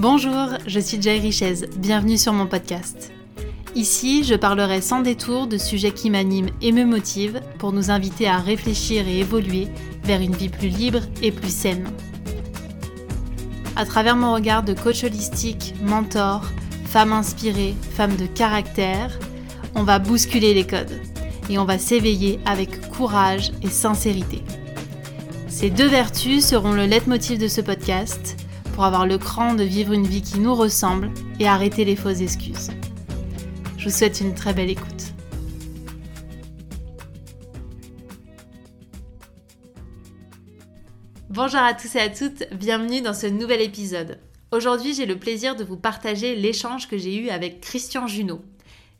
Bonjour, je suis Jay Richez, bienvenue sur mon podcast. Ici, je parlerai sans détour de sujets qui m'animent et me motivent pour nous inviter à réfléchir et évoluer vers une vie plus libre et plus saine. À travers mon regard de coach holistique, mentor, femme inspirée, femme de caractère, on va bousculer les codes et on va s'éveiller avec courage et sincérité. Ces deux vertus seront le leitmotiv de ce podcast avoir le cran de vivre une vie qui nous ressemble et arrêter les fausses excuses. Je vous souhaite une très belle écoute. Bonjour à tous et à toutes, bienvenue dans ce nouvel épisode. Aujourd'hui, j'ai le plaisir de vous partager l'échange que j'ai eu avec Christian Junot.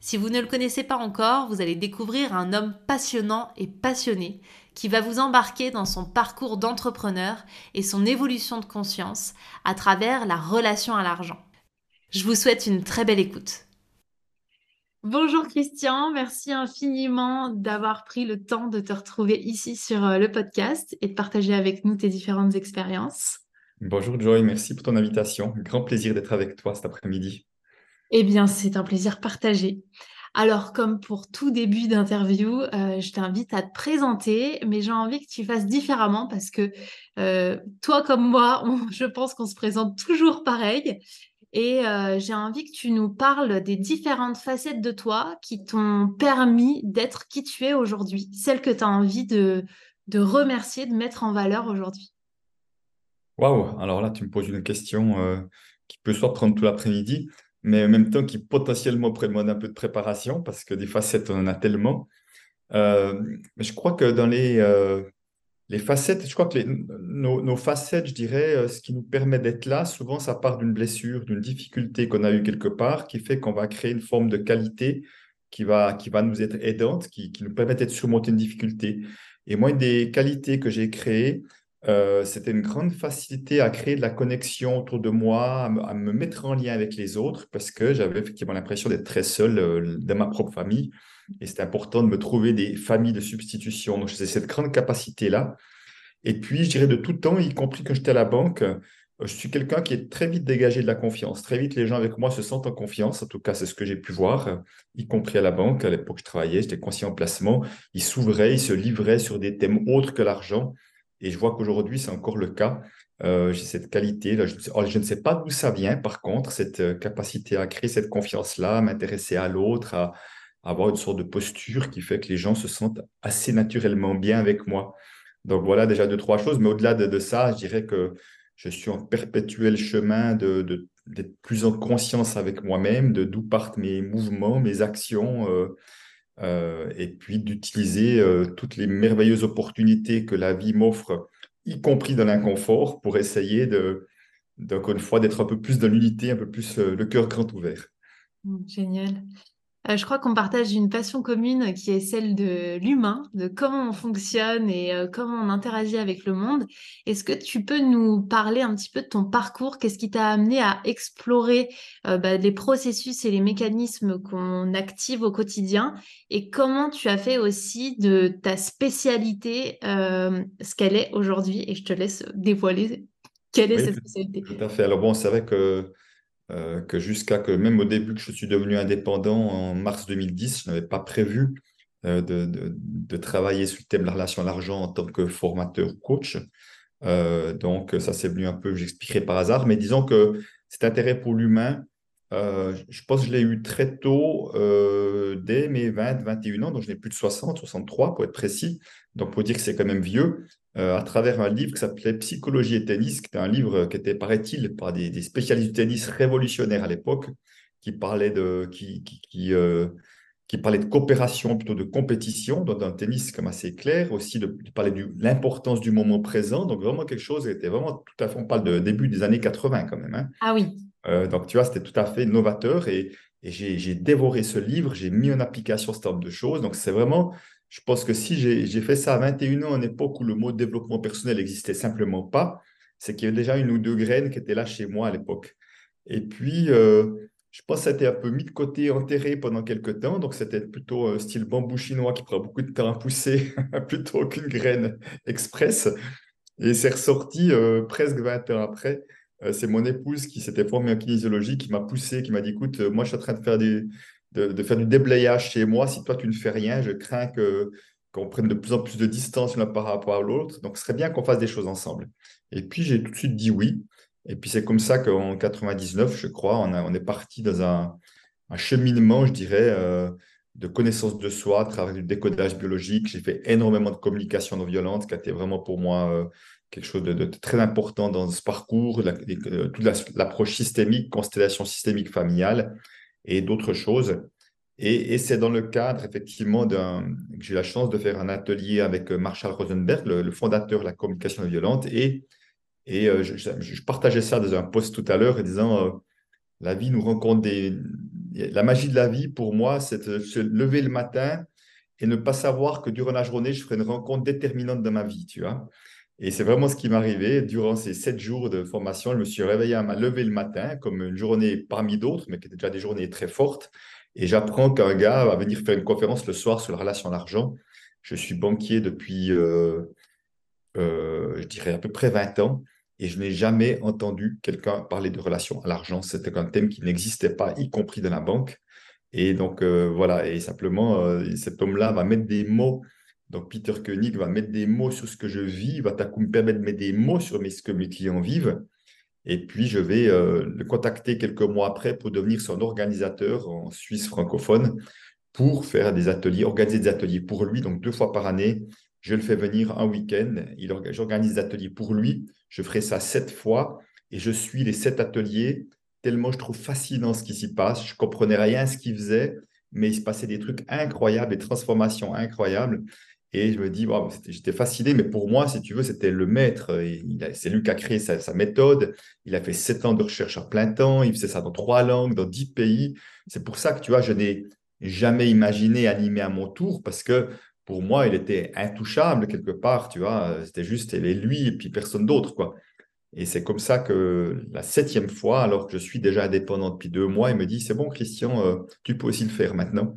Si vous ne le connaissez pas encore, vous allez découvrir un homme passionnant et passionné qui va vous embarquer dans son parcours d'entrepreneur et son évolution de conscience à travers la relation à l'argent. Je vous souhaite une très belle écoute. Bonjour Christian, merci infiniment d'avoir pris le temps de te retrouver ici sur euh, le podcast et de partager avec nous tes différentes expériences. Bonjour Joy, merci pour ton invitation. Grand plaisir d'être avec toi cet après-midi. Eh bien, c'est un plaisir partagé. Alors, comme pour tout début d'interview, euh, je t'invite à te présenter, mais j'ai envie que tu fasses différemment parce que euh, toi comme moi, je pense qu'on se présente toujours pareil. Et euh, j'ai envie que tu nous parles des différentes facettes de toi qui t'ont permis d'être qui tu es aujourd'hui, celles que tu as envie de, de remercier, de mettre en valeur aujourd'hui. Waouh, alors là, tu me poses une question qui peut soit prendre tout l'après-midi mais en même temps qui potentiellement demande un peu de préparation, parce que des facettes, on en a tellement. Euh, mais je crois que dans les, euh, les facettes, je crois que nos, facettes, je dirais, euh, ce qui nous permet d'être là, souvent ça part d'une blessure, d'une difficulté qu'on a eue quelque part, qui fait qu'on va créer une forme de qualité qui va, qui va nous être aidante, qui, qui nous permet de surmonter une difficulté. Et moi, une des qualités que j'ai créées, euh, c'était une grande facilité à créer de la connexion autour de moi, à me, mettre en lien avec les autres, parce que j'avais effectivement l'impression d'être très seul euh, dans ma propre famille. Et c'était important de me trouver des familles de substitution. Donc, j'ai cette grande capacité-là. Et puis, je dirais de tout temps, y compris quand j'étais à la banque, euh, je suis quelqu'un qui est très vite dégagé de la confiance. Très vite, les gens avec moi se sentent en confiance. En tout cas, c'est ce que j'ai pu voir, y compris à la banque. À l'époque, je travaillais, j'étais conscient en placement. Ils s'ouvraient, ils se livraient sur des thèmes autres que l'argent. Et je vois qu'aujourd'hui, c'est encore le cas. Euh, j'ai cette qualité. Là, je, je, ne sais pas d'où ça vient, par contre, cette euh, capacité à créer cette confiance-là, à m'intéresser à l'autre, à, avoir une sorte de posture qui fait que les gens se sentent assez naturellement bien avec moi. Donc voilà déjà deux, trois choses. Mais au-delà de, ça, je dirais que je suis en perpétuel chemin de, d'être plus en conscience avec moi-même, de d'où partent mes mouvements, mes actions. Euh, euh, et puis d'utiliser euh, toutes les merveilleuses opportunités que la vie m'offre, y compris dans l'inconfort, pour essayer de, une fois, d'être un peu plus dans l'unité, un peu plus euh, le cœur grand ouvert. Mmh, génial. Euh, je crois qu'on partage une passion commune qui est celle de l'humain, de comment on fonctionne et euh, comment on interagit avec le monde. Est-ce que tu peux nous parler un petit peu de ton parcours? Qu'est-ce qui t'a amené à explorer euh, bah, les processus et les mécanismes qu'on active au quotidien? Et comment tu as fait aussi de ta spécialité ce qu'elle est aujourd'hui? Et je te laisse dévoiler quelle est cette spécialité. Tout à fait. Alors bon, c'est vrai que euh, que jusqu'à que même au début que je suis devenu indépendant en mars 2010, je n'avais pas prévu euh, de, de, travailler sur le thème de la relation à l'argent en tant que formateur ou coach. Euh, donc ça c'est venu un peu, j'expliquerai par hasard, mais disons que cet intérêt pour l'humain, je pense que je l'ai eu très tôt, dès mes 20, 21 ans, donc je n'ai plus de 60, 63 pour être précis, donc pour dire que c'est quand même vieux. Euh, à travers un livre qui s'appelait Psychologie et tennis, qui était un livre qui était, paraît-il, par des, spécialistes du tennis révolutionnaires à l'époque, qui parlait de, qui, qui, euh, qui, parlait de coopération plutôt de compétition dans un tennis comme assez clair, aussi de, parler de l'importance du moment présent, donc vraiment quelque chose qui était vraiment tout à fait, on parle de début des années 80 quand même. Hein. Ah oui. Euh, donc tu vois, c'était tout à fait novateur et, et j'ai dévoré ce livre, j'ai mis en application ce type de choses, donc c'est vraiment je pense que si j'ai fait ça à 21 ans, à une époque où le mot développement personnel n'existait simplement pas, c'est qu'il y avait déjà une ou deux graines qui étaient là chez moi à l'époque. Et puis, euh, je pense que ça a été un peu mis de côté, enterré pendant quelques temps. Donc, c'était plutôt un style bambou chinois qui prend beaucoup de temps à pousser, plutôt qu'une graine express. Et c'est ressorti euh, presque 20 ans après c'est mon épouse qui s'était formée en kinésiologie qui m'a poussé, qui m'a dit, écoute, moi, je suis en train de faire, des, de, faire du déblayage chez moi. Si toi, tu ne fais rien, je crains que qu'on prenne de plus en plus de distance l'un par rapport à l'autre. Donc, ce serait bien qu'on fasse des choses ensemble. Et puis, j'ai tout de suite dit oui. Et puis, c'est comme ça qu'en 99, je crois, on, a, on est parti dans un, un cheminement, je dirais, euh, de connaissance de soi à travers du décodage biologique. J'ai fait énormément de communication non violente, qui a été vraiment pour moi euh, quelque chose de, très important dans ce parcours, euh, toute l'approche systémique, constellation systémique familiale et d'autres choses. Et, c'est dans le cadre, effectivement, d'un, j'ai eu la chance de faire un atelier avec Marshall Rosenberg, le, fondateur de la communication violente, et, et je, je, partageais ça dans un post tout à l'heure, en disant, la vie nous rencontre des, la magie de la vie, pour moi, c'est de se lever le matin et ne pas savoir que durant la journée, je ferai une rencontre déterminante dans ma vie, tu vois. Et c'est vraiment ce qui m'est arrivé. Durant ces sept jours de formation, je me suis réveillé à ma lever le matin, comme une journée parmi d'autres, mais qui était déjà des journées très fortes. Et j'apprends qu'un gars va venir faire une conférence le soir sur la relation à l'argent. Je suis banquier depuis, euh, euh, je dirais, à peu près 20 ans et je n'ai jamais entendu quelqu'un parler de relation à l'argent. C'était un thème qui n'existait pas, y compris dans la banque. Et donc, euh, voilà, et simplement, cet homme-là va mettre des mots. Donc, Peter Koenig va mettre des mots sur ce que je vis, va me permettre de mettre des mots sur ce que mes clients vivent. Et puis, je vais euh, le contacter quelques mois après pour devenir son organisateur en Suisse francophone pour faire des ateliers, organiser des ateliers pour lui, donc deux fois par année, je le fais venir un week-end, j'organise des ateliers pour lui, je ferai ça sept fois et je suis les sept ateliers tellement je trouve fascinant ce qui s'y passe. Je comprenais rien ce qu'il faisait, mais il se passait des trucs incroyables, des transformations incroyables. Et je me dis, j'étais fasciné, mais pour moi, si tu veux, c'était le maître. C'est lui qui a créé sa, méthode. Il a fait sept ans de recherche à plein temps. Il faisait ça dans trois langues, dans dix pays. C'est pour ça que, tu vois, je n'ai jamais imaginé animer à mon tour parce que pour moi, il était intouchable quelque part, tu vois. C'était juste lui et puis personne d'autre, quoi. Et c'est comme ça que la septième fois, alors que je suis déjà indépendant depuis deux mois, il me dit, c'est bon, Christian, euh, tu peux aussi le faire maintenant.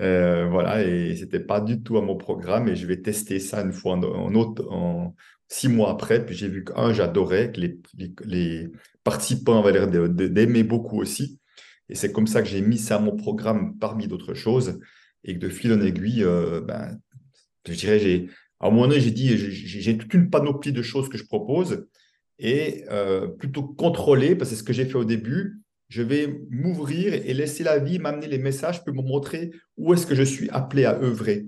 Euh, voilà, et c'était pas du tout à mon programme et je vais tester ça une fois en, six mois après. Puis j'ai vu qu'un, j'adorais, que les, les, participants avaient l'air d'aimer beaucoup aussi. Et c'est comme ça que j'ai mis ça à mon programme parmi d'autres choses et que de fil en aiguille, euh, ben, je dirais, j'ai, à un moment donné, j'ai dit, j'ai toute une panoplie de choses que je propose et euh, plutôt contrôler, parce que c'est ce que j'ai fait au début, je vais m'ouvrir et laisser la vie m'amener les messages pour me montrer où est-ce que je suis appelé à œuvrer.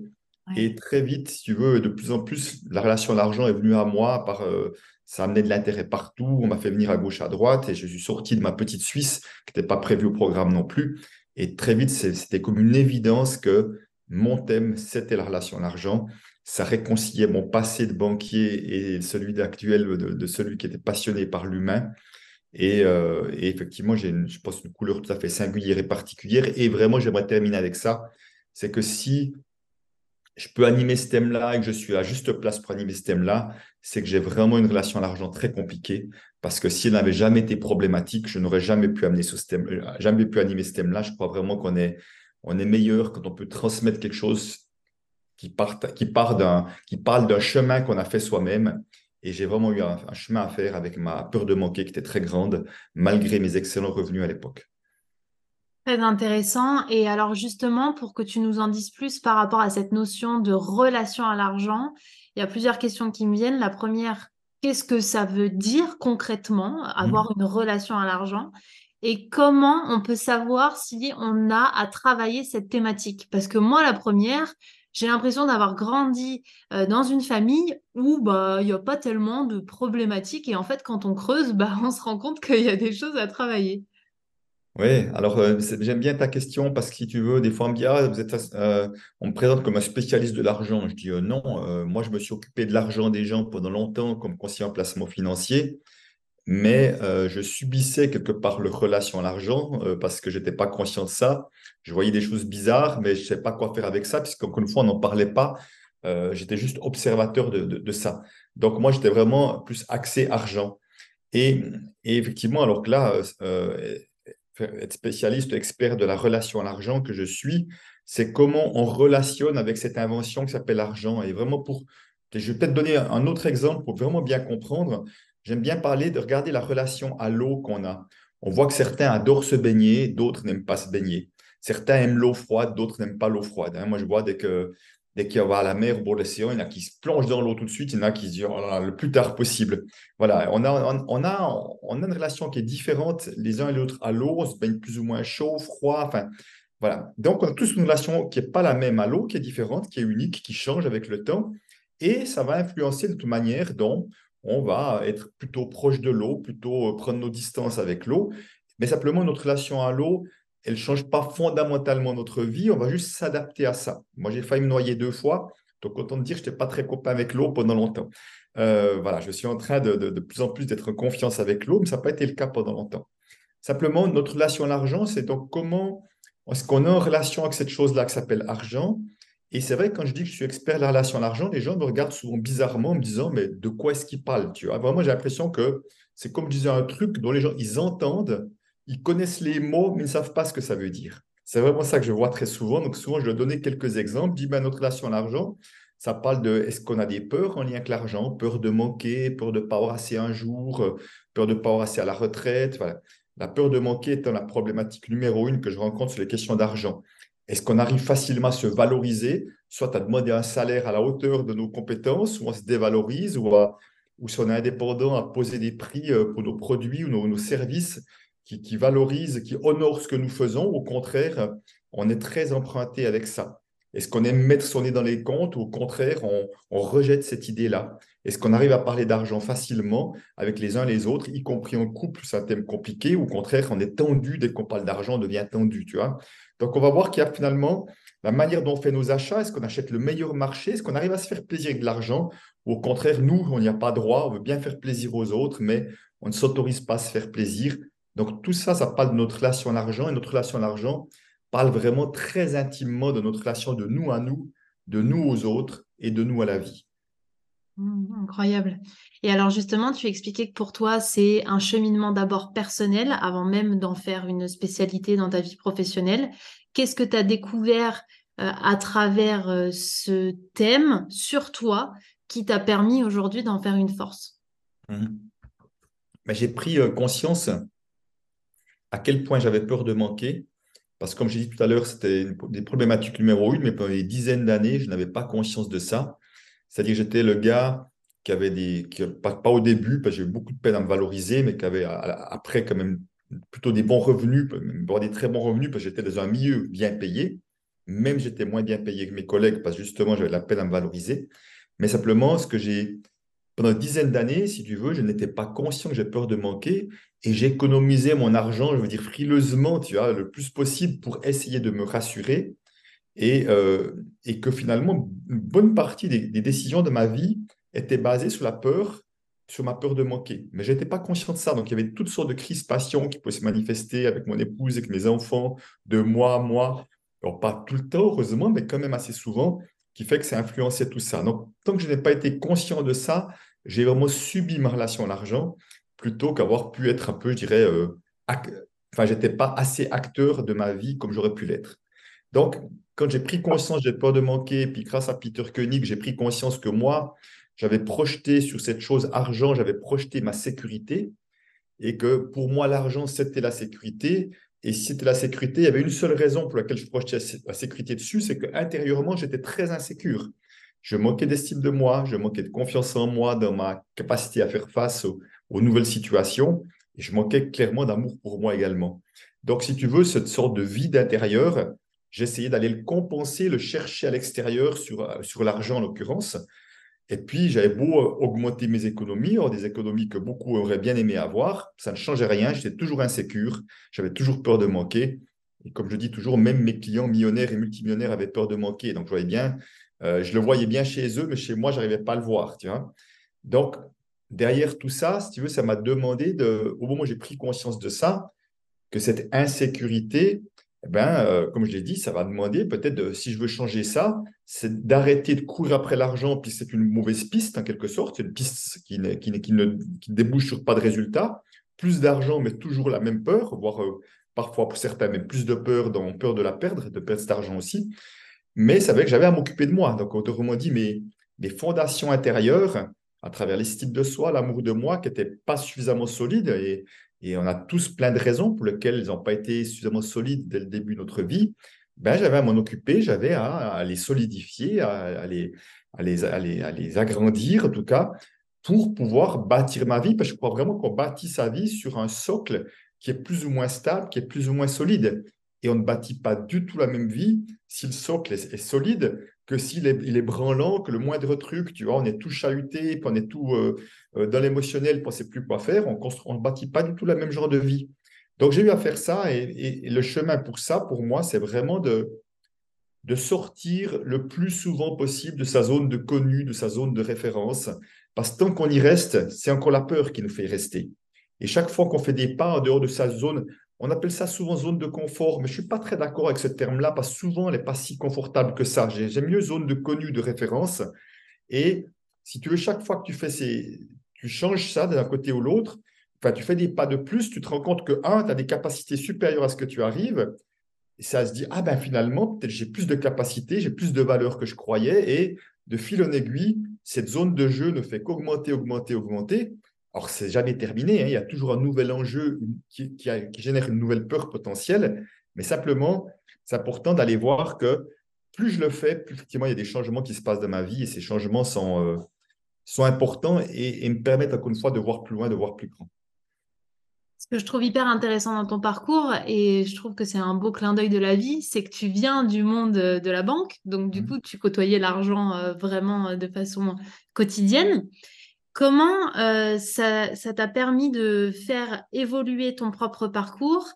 Et très vite, si tu veux, de plus en plus, la relation à l'argent est venue à moi par euh, ça amenait de l'intérêt partout. On m'a fait venir à gauche, à droite, et je suis sorti de ma petite Suisse qui n'était pas prévue au programme non plus. Et très vite, c'était comme une évidence que mon thème, c'était la relation à l'argent. Ça réconciliait mon passé de banquier et celui actuel de, celui qui était passionné par l'humain. Et, euh, effectivement, j'ai, je pense, une couleur tout à fait singulière et particulière. Et vraiment, j'aimerais terminer avec ça. C'est que si je peux animer ce thème-là et que je suis à juste place pour animer ce thème-là, c'est que j'ai vraiment une relation à l'argent très compliquée. Parce que si elle n'avait jamais été problématique, je n'aurais jamais pu amener ce thème, euh, jamais pu animer ce thème-là. Je crois vraiment qu'on est on est meilleur quand on peut transmettre quelque chose qui, part, qui, part d'un, qui parle d'un chemin qu'on a fait soi-même. Et j'ai vraiment eu un, chemin à faire avec ma peur de manquer qui était très grande, malgré mes excellents revenus à l'époque. Très intéressant. Et alors justement, pour que tu nous en dises plus par rapport à cette notion de relation à l'argent, il y a plusieurs questions qui me viennent. La première, qu'est-ce que ça veut dire concrètement, avoir mmh. une relation à l'argent? Et comment on peut savoir si on a à travailler cette thématique? Parce que moi, la première, j'ai l'impression d'avoir grandi euh, dans une famille où bah il n'y a pas tellement de problématiques et en fait quand on creuse, bah, on se rend compte qu'il y a des choses à travailler. Oui, alors euh, j'aime bien ta question parce que si tu veux, des fois on me dit ah, euh, on me présente comme un spécialiste de l'argent. Je dis non, moi je me suis occupé de l'argent des gens pendant longtemps comme conseiller en placement financier mais euh, je subissais quelque part leur relation à l'argent euh, parce que je n'étais pas conscient de ça. Je voyais des choses bizarres, mais je ne savais pas quoi faire avec ça, puisqu'encore une fois, on n'en parlait pas. Euh, j'étais juste observateur de, ça. Donc, moi, j'étais vraiment plus axé argent. Et, effectivement, alors que là, être spécialiste, expert de la relation à l'argent que je suis, c'est comment on relationne avec cette invention qui s'appelle l'argent. Et vraiment pour, je vais peut-être donner un autre exemple pour vraiment bien comprendre. J'aime bien parler de regarder la relation à l'eau qu'on a. On voit que certains adorent se baigner, d'autres n'aiment pas se baigner. Certains aiment l'eau froide, d'autres n'aiment pas l'eau froide. Hein. Moi, je vois dès que dès qu'il va à la mer au bord de l'océan, il y en a qui se plongent dans l'eau tout de suite, il y en a qui se disent oh le plus tard possible. Voilà, on a, on, a, on a une relation qui est différente les uns et les autres à l'eau, on se baigne plus ou moins chaud, froid, enfin voilà. Donc on a tous une relation qui n'est pas la même à l'eau, qui est différente, qui est unique, qui change avec le temps, et ça va influencer de toute manière dont on va être plutôt proche de l'eau, plutôt euh, prendre nos distances avec l'eau, mais simplement notre relation à l'eau, elle ne change pas fondamentalement notre vie, on va juste s'adapter à ça. Moi, j'ai failli me noyer deux fois, donc autant dire que je n'étais pas très copain avec l'eau pendant longtemps. Euh, voilà, je suis en train de, de, plus en plus d'être en confiance avec l'eau, mais ça n'a pas été le cas pendant longtemps. Simplement, notre relation à l'argent, c'est donc comment est-ce qu'on est en relation avec cette chose-là qui s'appelle argent? Et c'est vrai, quand je dis que je suis expert de la relation à l'argent, les gens me regardent souvent bizarrement en me disant, mais de quoi est-ce qu'ils parlent tu vois? Vraiment, j'ai l'impression que c'est comme je un truc dont les gens, ils entendent, ils connaissent les mots, mais ils ne savent pas ce que ça veut dire. C'est vraiment ça que je vois très souvent. Donc souvent, je dois donner quelques exemples. Dis, ben, notre relation à l'argent, ça parle de est-ce qu'on a des peurs en lien avec l'argent, peur de manquer, peur de ne pas avoir assez un jour, peur de ne pas avoir assez à la retraite. La peur de manquer étant la problématique numéro une que je rencontre sur les questions d'argent. Est-ce qu'on arrive facilement à se valoriser, soit à demander un salaire à la hauteur de nos compétences, ou on se dévalorise, ou, ou si on est indépendant, à poser des prix euh, pour nos produits ou nos services qui, valorise, qui honore ce que nous faisons. Au contraire, on est très emprunté avec ça. Est-ce qu'on aime mettre son nez dans les comptes? Ou au contraire, on, rejette cette idée-là. Est-ce qu'on arrive à parler d'argent facilement avec les uns les autres, y compris en couple, c'est un thème compliqué, ou au contraire, on est tendu. Dès qu'on parle d'argent, on devient tendu, tu vois Donc, on va voir qu'il y a finalement la manière dont on fait nos achats. Est-ce qu'on achète le meilleur marché? Est-ce qu'on arrive à se faire plaisir avec de l'argent? Ou au contraire, nous, on n'y a pas droit, on veut bien faire plaisir aux autres, mais on ne s'autorise pas à se faire plaisir. Donc tout ça, ça parle de notre relation à l'argent. Et notre relation à l'argent parle vraiment très intimement de notre relation de nous à nous, de nous aux autres et de nous à la vie. Mmh, incroyable. Et alors justement, tu expliquais que pour toi, c'est un cheminement d'abord personnel avant même d'en faire une spécialité dans ta vie professionnelle. Qu'est-ce que tu as découvert euh, à travers euh, ce thème sur toi qui t'a permis aujourd'hui d'en faire une force? Mmh. ben, J'ai pris euh, conscience à quel point j'avais peur de manquer. Parce que comme j'ai dit tout à l'heure, c'était des problématiques numéro une, mais pendant des dizaines d'années, je n'avais pas conscience de ça. C'est-à-dire que j'étais le gars qui avait des, qui, pas, au début, parce que j'ai beaucoup de peine à me valoriser, mais qui avait après quand même plutôt des bons revenus, des très bons revenus, parce que j'étais dans un milieu bien payé. Même j'étais moins bien payé que mes collègues, parce justement, j'avais la peine à me valoriser. Mais simplement, ce que j'ai pendant une dizaine d'années, si tu veux, je n'étais pas conscient que j'ai peur de manquer et j'économisais mon argent, je veux dire frileusement, tu vois, le plus possible pour essayer de me rassurer et, euh, et que finalement, une bonne partie des, décisions de ma vie étaient basées sur la peur, sur ma peur de manquer. Mais je n'étais pas conscient de ça. Donc, il y avait toutes sortes de crispations qui pouvaient se manifester avec mon épouse, avec mes enfants, de moi à moi. Alors, pas tout le temps, heureusement, mais quand même assez souvent, qui fait que ça influençait tout ça. Donc, tant que je n'ai pas été conscient de ça, j'ai vraiment subi ma relation à l'argent plutôt qu'avoir pu être un peu, je dirais, euh, enfin, j'étais pas assez acteur de ma vie comme j'aurais pu l'être. Donc, quand j'ai pris conscience, j'ai peur de manquer, puis grâce à Peter Koenig, j'ai pris conscience que moi, j'avais projeté sur cette chose argent, j'avais projeté ma sécurité, et que pour moi, l'argent, c'était la sécurité. Et si c'était la sécurité, il y avait une seule raison pour laquelle je projetais la sécurité dessus, c'est qu'intérieurement, j'étais très insécure. Je manquais d'estime de moi, je manquais de confiance en moi, dans ma capacité à faire face aux, nouvelles situations, et je manquais clairement d'amour pour moi également. Donc, si tu veux, cette sorte de vide intérieur, j'essayais d'aller le compenser, le chercher à l'extérieur, sur, euh, sur l'argent en l'occurrence. Et puis, j'avais beau euh, augmenter mes économies, des économies que beaucoup auraient bien aimé avoir, ça ne changeait rien, j'étais toujours insécure, j'avais toujours peur de manquer. Et comme je dis toujours, même mes clients millionnaires et multimillionnaires avaient peur de manquer. Donc, je voyais bien, euh, je le voyais bien chez eux, mais chez moi, je n'arrivais pas à le voir. Tu vois Donc, derrière tout ça, si tu veux, ça m'a demandé, de, au moment où j'ai pris conscience de ça, que cette insécurité, eh ben, euh, comme je l'ai dit, ça va demander peut-être, si je veux changer ça, c'est d'arrêter de courir après l'argent, puis c'est une mauvaise piste en quelque sorte, c'est une piste qui, qui, qui, ne débouche sur pas de résultat. Plus d'argent, mais toujours la même peur, voire euh, parfois pour certains, mais plus de peur dans peur de la perdre, de perdre cet argent aussi. Mais ça veut que j'avais à m'occuper de moi. Donc, autrement dit, mes, mes fondations intérieures, à travers l'estime de soi, l'amour de moi qui n'était pas suffisamment solide. Et, et, on a tous plein de raisons pour lesquelles ils n'ont pas été suffisamment solides dès le début de notre vie. Ben, j'avais à m'en occuper, j'avais à, les solidifier, à, à, les, les, à les agrandir, en tout cas, pour pouvoir bâtir ma vie. Parce que je crois vraiment qu'on bâtit sa vie sur un socle qui est plus ou moins stable, qui est plus ou moins solide. Et on ne bâtit pas du tout la même vie si le socle est, solide que s'il est, il est branlant, que le moindre truc, tu vois, on est tout chahuté, puis on est tout euh, euh, dans l'émotionnel, puis on ne sait plus quoi faire. On ne bâtit pas du tout la même genre de vie. Donc j'ai eu à faire ça et, le chemin pour ça, pour moi, c'est vraiment de, de sortir le plus souvent possible de sa zone de connu, de sa zone de référence. Parce que tant qu'on y reste, c'est encore la peur qui nous fait rester. Et chaque fois qu'on fait des pas en dehors de sa zone, on appelle ça souvent zone de confort, mais je ne suis pas très d'accord avec ce terme-là parce que souvent, elle n'est pas si confortable que ça. J'aime mieux zone de connu, de référence. Et si tu veux, chaque fois que tu fais ces, tu changes ça d'un côté ou l'autre, tu fais des pas de plus, tu te rends compte que, un, tu as des capacités supérieures à ce que tu arrives. Et ça se dit, ah ben finalement, peut-être j'ai plus de capacités, j'ai plus de valeur que je croyais. Et de fil en aiguille, cette zone de jeu ne fait qu'augmenter, augmenter, augmenter. Alors, c'est jamais terminé. Hein. Il y a toujours un nouvel enjeu qui, génère une nouvelle peur potentielle. Mais simplement, c'est important d'aller voir que plus je le fais, plus effectivement, il y a des changements qui se passent dans ma vie et ces changements sont, euh, sont importants et, me permettent encore une fois de voir plus loin, de voir plus grand. Ce que je trouve hyper intéressant dans ton parcours, et je trouve que c'est un beau clin d'œil de la vie, c'est que tu viens du monde de la banque, donc du mmh. coup, tu côtoyais l'argent euh, vraiment euh, de façon quotidienne. Comment euh, ça t'a permis de faire évoluer ton propre parcours,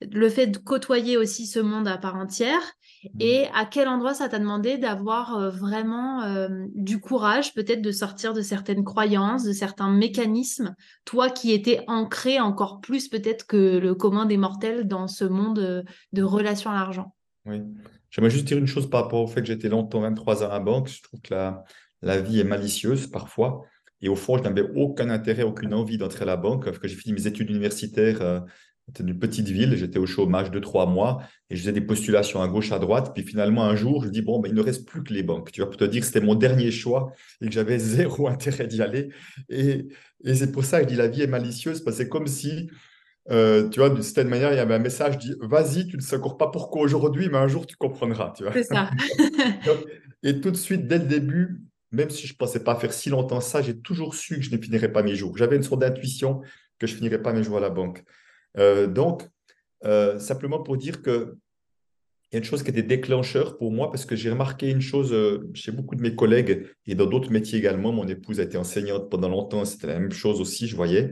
le fait de côtoyer aussi ce monde à part entière, mmh. et à quel endroit ça t'a demandé d'avoir euh, vraiment euh, du courage, peut-être de sortir de certaines croyances, de certains mécanismes, toi qui étais ancré encore plus peut-être que le commun des mortels dans ce monde de relations à l'argent? Oui, j'aimerais juste dire une chose par rapport au fait que j'étais longtemps, 23 ans à la banque. Je trouve que la, la vie est malicieuse parfois. Et au fond, je n'avais aucun intérêt, aucune envie d'entrer à la banque. Parce que j'ai fini mes études universitaires euh, dans une petite ville, j'étais au chômage de trois mois et je faisais des postulations à gauche, à droite. Puis finalement, un jour, je dis, bon, ben, il ne reste plus que les banques. Tu vois, pour te dire que c'était mon dernier choix et que j'avais zéro intérêt d'y aller. Et, et c'est pour ça que je dis, la vie est malicieuse, parce que c'est comme si, euh, tu vois, d'une certaine manière, il y avait un message dit, vas-y, tu ne sais encore pas pourquoi aujourd'hui, mais un jour, tu comprendras. Tu vois. C'est ça. et tout de suite, dès le début, même si je ne pensais pas faire si longtemps ça, j'ai toujours su que je ne finirais pas mes jours. J'avais une sorte d'intuition que je ne finirais pas mes jours à la banque. Euh, donc, euh, simplement pour dire que il y a une chose qui était déclencheur pour moi parce que j'ai remarqué une chose euh, chez beaucoup de mes collègues et dans d'autres métiers également. Mon épouse a été enseignante pendant longtemps, c'était la même chose aussi, je voyais.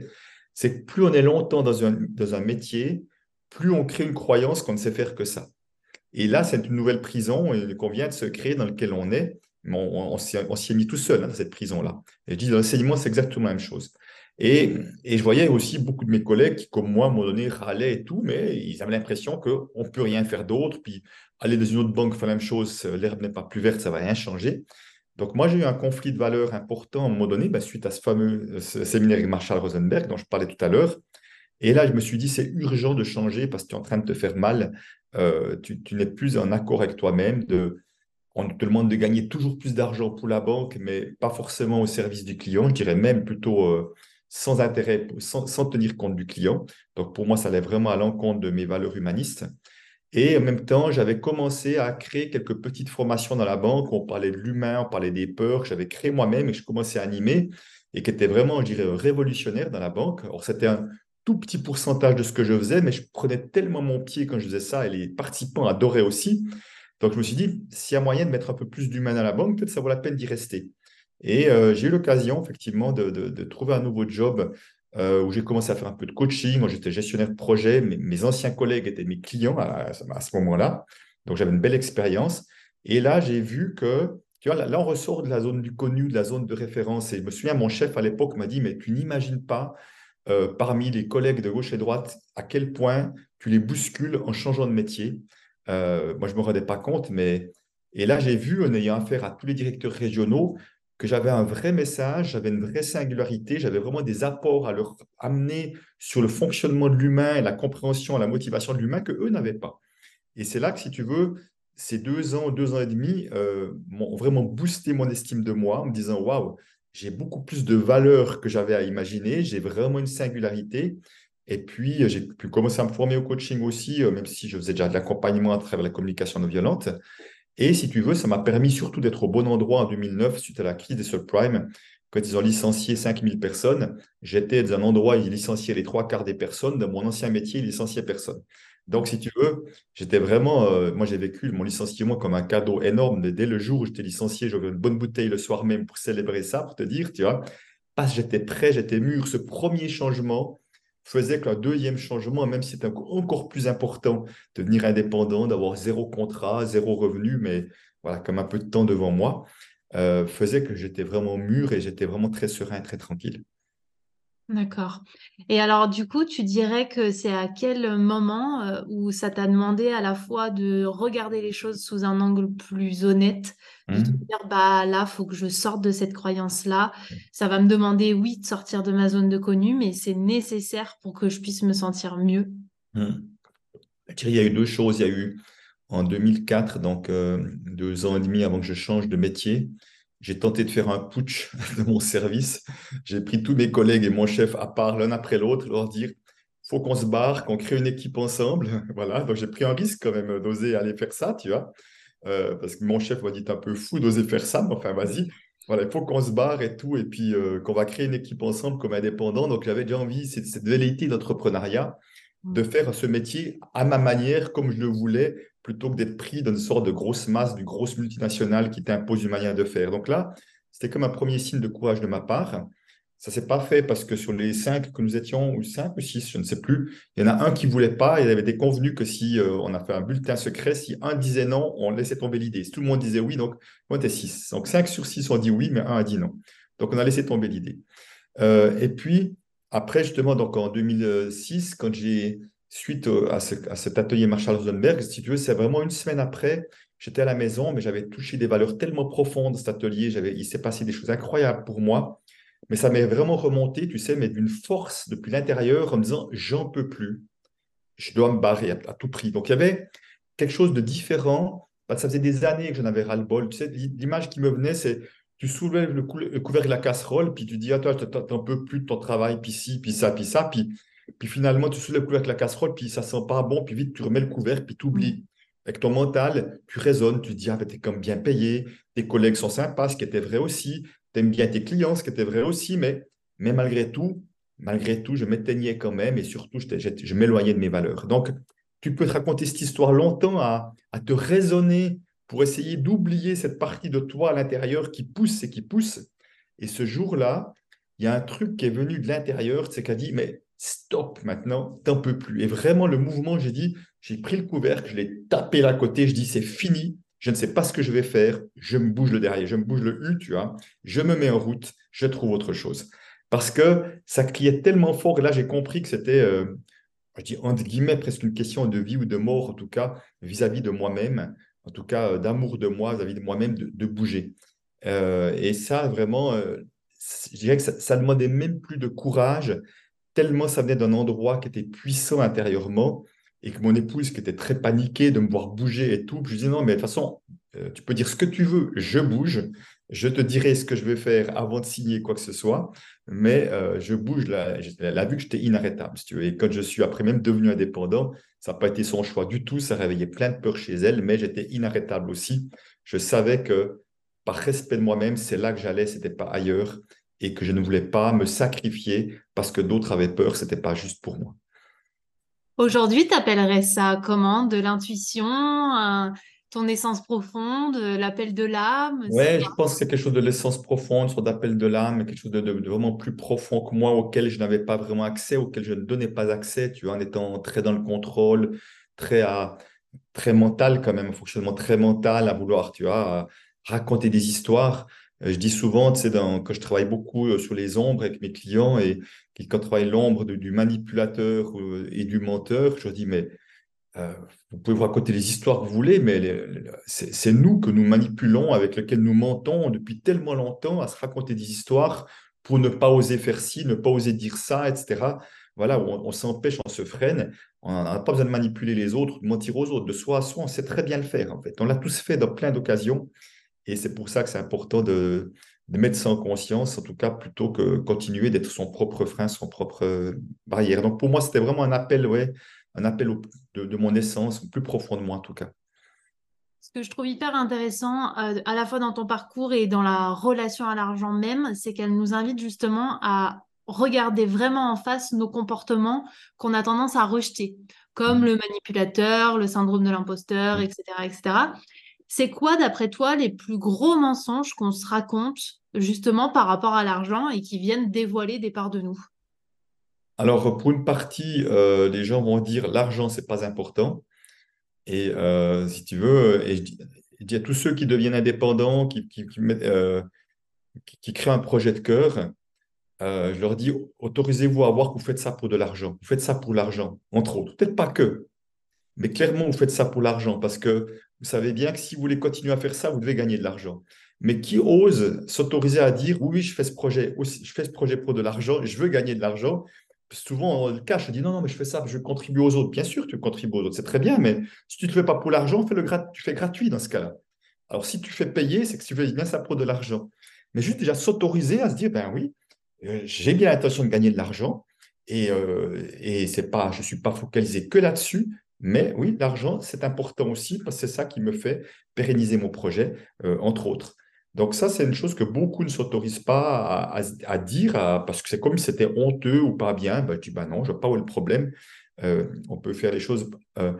C'est que plus on est longtemps dans un, dans un métier, plus on crée une croyance qu'on ne sait faire que ça. Et là, c'est une nouvelle prison qu'on vient de se créer dans laquelle on est on, s'y est mis tout seul hein, dans cette prison-là. Et je dis, dans l'enseignement, c'est exactement la même chose. Et, je voyais aussi beaucoup de mes collègues qui, comme moi, à un moment donné, râlaient et tout, mais ils avaient l'impression qu'on ne peut rien faire d'autre. Puis aller dans une autre banque, faire la même chose, l'herbe n'est pas plus verte, ça ne va rien changer. Donc, moi, j'ai eu un conflit de valeurs important à un moment donné, bah, suite à ce fameux séminaire avec Marshall Rosenberg dont je parlais tout à l'heure. Et là, je me suis dit, c'est urgent de changer parce que tu es en train de te faire mal. Euh, tu, tu n'es plus en accord avec toi-même, de, on te demande de gagner toujours plus d'argent pour la banque, mais pas forcément au service du client, je dirais même plutôt euh, sans intérêt, sans, tenir compte du client. Donc pour moi, ça allait vraiment à l'encontre de mes valeurs humanistes. Et en même temps, j'avais commencé à créer quelques petites formations dans la banque. On parlait de l'humain, on parlait des peurs que j'avais créé moi-même et je commençais à animer et qui étaient vraiment, je dirais, révolutionnaires dans la banque. Alors c'était un tout petit pourcentage de ce que je faisais, mais je prenais tellement mon pied quand je faisais ça et les participants adoraient aussi donc, je me suis dit, s'il y a moyen de mettre un peu plus d'humain à la banque, peut-être ça vaut la peine d'y rester. Et euh, j'ai eu l'occasion, effectivement, de, trouver un nouveau job euh, où j'ai commencé à faire un peu de coaching. Moi, j'étais gestionnaire de projet. Mes, anciens collègues étaient mes clients à, ce moment-là. Donc, j'avais une belle expérience. Et là, j'ai vu que, tu vois, là, on ressort de la zone du connu, de la zone de référence. Et je me souviens, mon chef à l'époque m'a dit, mais tu n'imagines pas, euh, parmi les collègues de gauche et droite, à quel point tu les bouscules en changeant de métier. Euh, moi, je ne me rendais pas compte, mais. Et là, j'ai vu, en ayant affaire à tous les directeurs régionaux, que j'avais un vrai message, j'avais une vraie singularité, j'avais vraiment des apports à leur amener sur le fonctionnement de l'humain et la compréhension, la motivation de l'humain que eux n'avaient pas. Et c'est là que, si tu veux, ces deux ans, deux ans et demi euh, m'ont vraiment boosté mon estime de moi en me disant waouh, j'ai beaucoup plus de valeur que j'avais à imaginer. J'ai vraiment une singularité. Et puis, j'ai pu commencer à me former au coaching aussi, même si je faisais déjà de l'accompagnement à travers la communication non violente. Et si tu veux, ça m'a permis surtout d'être au bon endroit en 2009 suite à la crise des subprimes. Quand ils ont licencié 5000 personnes, j'étais dans un endroit où ils licenciaient les trois quarts des personnes. Dans mon ancien métier, ils licenciaient personne. Donc, si tu veux, j'étais vraiment, euh, moi j'ai vécu mon licenciement comme un cadeau énorme. Dès le jour où j'étais licencié, j'avais une bonne bouteille le soir même pour célébrer ça, pour te dire, tu vois, parce que j'étais prêt, j'étais mûr. Ce premier changement faisait qu'un deuxième changement, même si c'était encore plus important, de devenir indépendant, d'avoir zéro contrat, zéro revenu, mais voilà, comme un peu de temps devant moi, euh, faisait que j'étais vraiment mûr et j'étais vraiment très serein, très tranquille. D'accord. Et alors, du coup, tu dirais que c'est à quel moment euh, où ça t'a demandé à la fois de regarder les choses sous un angle plus honnête, de te mmh. dire, bah là, faut que je sorte de cette croyance-là. Mmh. Ça va me demander, oui, de sortir de ma zone de connu, mais c'est nécessaire pour que je puisse me sentir mieux? Mmh. Il y a eu deux choses. Il y a eu en 2004, donc euh, deux ans et demi avant que je change de métier, j'ai tenté de faire un putsch de mon service. J'ai pris tous mes collègues et mon chef à part l'un après l'autre, leur dire faut qu'on se barre, qu'on crée une équipe ensemble. Voilà, donc j'ai pris un risque quand même d'oser aller faire ça, tu vois. Euh, parce que mon chef m'a dit, t'es un peu fou d'oser faire ça, mais enfin, vas-y. Voilà, il faut qu'on se barre et tout, et puis euh, qu'on va créer une équipe ensemble comme indépendant. Donc, j'avais déjà envie, c'est cette velléité d'entrepreneuriat, de mmh. faire ce métier à ma manière, comme je le voulais, plutôt que d'être pris dans une sorte de grosse masse, du grosse multinationale qui t'impose une manière de faire. Donc là, c'était comme un premier signe de courage de ma part. Ça ne s'est pas fait parce que sur les cinq que nous étions, ou cinq ou six, je ne sais plus, il y en a un qui ne voulait pas. Il avait été convenu que si euh, on a fait un bulletin secret, si un disait non, on laissait tomber l'idée. Si tout le monde disait oui, donc on était six. Donc cinq sur six ont dit oui, mais un a dit non. Donc on a laissé tomber l'idée. Euh, et puis, après, justement, donc en 2006, quand j'ai suite à, cet atelier Marshall Rosenberg, si tu veux, c'est vraiment une semaine après, j'étais à la maison, mais j'avais touché des valeurs tellement profondes cet atelier, il s'est passé des choses incroyables pour moi, mais ça m'est vraiment remonté, tu sais, mais d'une force depuis l'intérieur en me disant, j'en peux plus, je dois me barrer à, tout prix. Donc il y avait quelque chose de différent, que ça faisait des années que j'en avais ras-le-bol, tu sais, l'image qui me venait, c'est tu soulèves le, couvercle de la casserole, puis tu dis, ah, toi, n'en peux plus de ton travail, puis ci, puis ça, puis ça, puis puis finalement, tu soulèves le couvercle avec la casserole, puis ça sent pas bon, puis vite, tu remets le couvercle, puis tu oublies. Avec ton mental, tu raisonnes, tu te dis, ah, ben, tu es comme bien payé, tes collègues sont sympas, ce qui était vrai aussi, tu aimes bien tes clients, ce qui était vrai aussi, mais, mais malgré tout, malgré tout, je m'éteignais quand même et surtout, je, je m'éloignais de mes valeurs. Donc, tu peux te raconter cette histoire longtemps à, à te raisonner pour essayer d'oublier cette partie de toi à l'intérieur qui pousse et qui pousse. Et ce jour-là, il y a un truc qui est venu de l'intérieur, c'est qu'a dit, mais stop maintenant, t'en peux plus. Et vraiment, le mouvement, j'ai dit, j'ai pris le couvercle, je l'ai tapé là côté, je dis, c'est fini, je ne sais pas ce que je vais faire, je me bouge le derrière, je me bouge le U, tu vois, je me mets en route, je trouve autre chose. Parce que ça criait tellement fort, et là, j'ai compris que c'était, euh, je dis entre guillemets, presque une question de vie ou de mort, en tout cas, vis-à-vis de moi-même, en tout cas, euh, d'amour de moi, vis-à-vis de moi-même, de, bouger. Euh, et ça, vraiment, je dirais que ça, ça demandait même plus de courage, tellement ça venait d'un endroit qui était puissant intérieurement et que mon épouse, qui était très paniquée de me voir bouger et tout, je disais non, mais de toute façon, euh, tu peux dire ce que tu veux, je bouge, je te dirai ce que je vais faire avant de signer quoi que ce soit, mais euh, je bouge. Là, elle a vu que j'étais inarrêtable, si tu veux. Et quand je suis après même devenu indépendant, ça n'a pas été son choix du tout, ça réveillait plein de peur chez elle, mais j'étais inarrêtable aussi. Je savais que par respect de moi-même, c'est là que j'allais, c'était pas ailleurs et que je ne voulais pas me sacrifier parce que d'autres avaient peur, ce n'était pas juste pour moi. Aujourd'hui, tu appellerais ça comment? De l'intuition ton essence profonde, l'appel de l'âme Oui, je pense que c'est quelque chose de l'essence profonde, sur d'appel de l'âme, quelque chose de, vraiment plus profond que moi, auquel je n'avais pas vraiment accès, auquel je ne donnais pas accès, tu vois, en étant très dans le contrôle, très, à, très mental quand même, un fonctionnement très mental à vouloir, tu vois, raconter des histoires. Euh, je dis souvent, tu sais, quand je travaille beaucoup euh, sur les ombres avec mes clients et quand je travaille l'ombre du manipulateur euh, et du menteur, je dis, mais vous pouvez vous raconter les histoires que vous voulez, mais c'est nous que nous manipulons, avec lesquels nous mentons depuis tellement longtemps à se raconter des histoires pour ne pas oser faire ci, ne pas oser dire ça, etc. Voilà, on, on s'empêche, on se freine. On n'a pas besoin de manipuler les autres, de mentir aux autres. De soi à soi, on sait très bien le faire, en fait. On l'a tous fait dans plein d'occasions. Et c'est pour ça que c'est important de, de mettre ça en conscience, en tout cas, plutôt que continuer d'être son propre frein, son propre barrière. Donc pour moi, c'était vraiment un appel, ouais, un appel de, de, mon essence, plus profond de moi en tout cas. Ce que je trouve hyper intéressant, euh, à la fois dans ton parcours et dans la relation à l'argent même, c'est qu'elle nous invite justement à regarder vraiment en face nos comportements qu'on a tendance à rejeter, comme mmh. le manipulateur, le syndrome de l'imposteur, etc., mmh. etc. C'est quoi, d'après toi, les plus gros mensonges qu'on se raconte justement par rapport à l'argent et qui viennent dévoiler des parts de nous? Alors, pour une partie, euh, les gens vont dire l'argent, c'est pas important. Et euh, si tu veux, et je, dis, à tous ceux qui deviennent indépendants, qui, qui, euh, créent un projet de cœur, je leur dis autorisez-vous à voir que vous faites ça pour de l'argent. Vous faites ça pour l'argent, entre autres. Peut-être pas que, mais clairement, vous faites ça pour l'argent parce que vous savez bien que si vous voulez continuer à faire ça, vous devez gagner de l'argent. Mais qui ose s'autoriser à dire oui, je fais ce projet, je fais ce projet pour de l'argent, je veux gagner de l'argent, souvent on le cache, on dit non, non, mais je fais ça, je contribue aux autres. Bien sûr, tu contribues aux autres, c'est très bien, mais si tu ne le fais pas pour l'argent, le tu fais gratuit dans ce cas-là. Alors si tu fais payer, c'est que tu fais bien ça pour de l'argent. Mais juste déjà s'autoriser à se dire, ben oui, euh, j'ai bien l'intention de gagner de l'argent et, euh, et pas, je ne suis pas focalisé que là-dessus, mais oui, l'argent, c'est important aussi parce que c'est ça qui me fait pérenniser mon projet, euh, entre autres. Donc ça, c'est une chose que beaucoup ne s'autorisent pas à, dire parce que c'est comme si c'était honteux ou pas bien. Ben, je dis, ben non, je ne vois pas où est le problème. Euh, on peut faire les choses euh,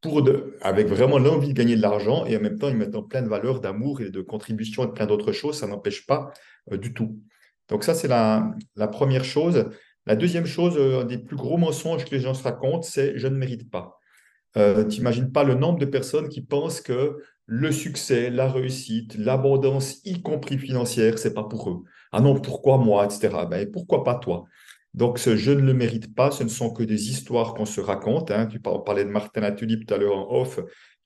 pour de, avec vraiment l'envie de gagner de l'argent et en même temps y mettant plein de valeurs d'amour et de contribution et plein d'autres choses. Ça n'empêche pas du tout. Donc ça, c'est la, la, première chose. La deuxième chose, un des plus gros mensonges que les gens se racontent, c'est je ne mérite pas. Tu n'imagines pas le nombre de personnes qui pensent que le succès, la réussite, l'abondance, y compris financière, c'est pas pour eux. Ah non, pourquoi moi, etc. Ben, pourquoi pas toi? Donc, ce je ne le mérite pas, ce ne sont que des histoires qu'on se raconte. Hein. Tu parlais de Martin Latulip tout à l'heure en off.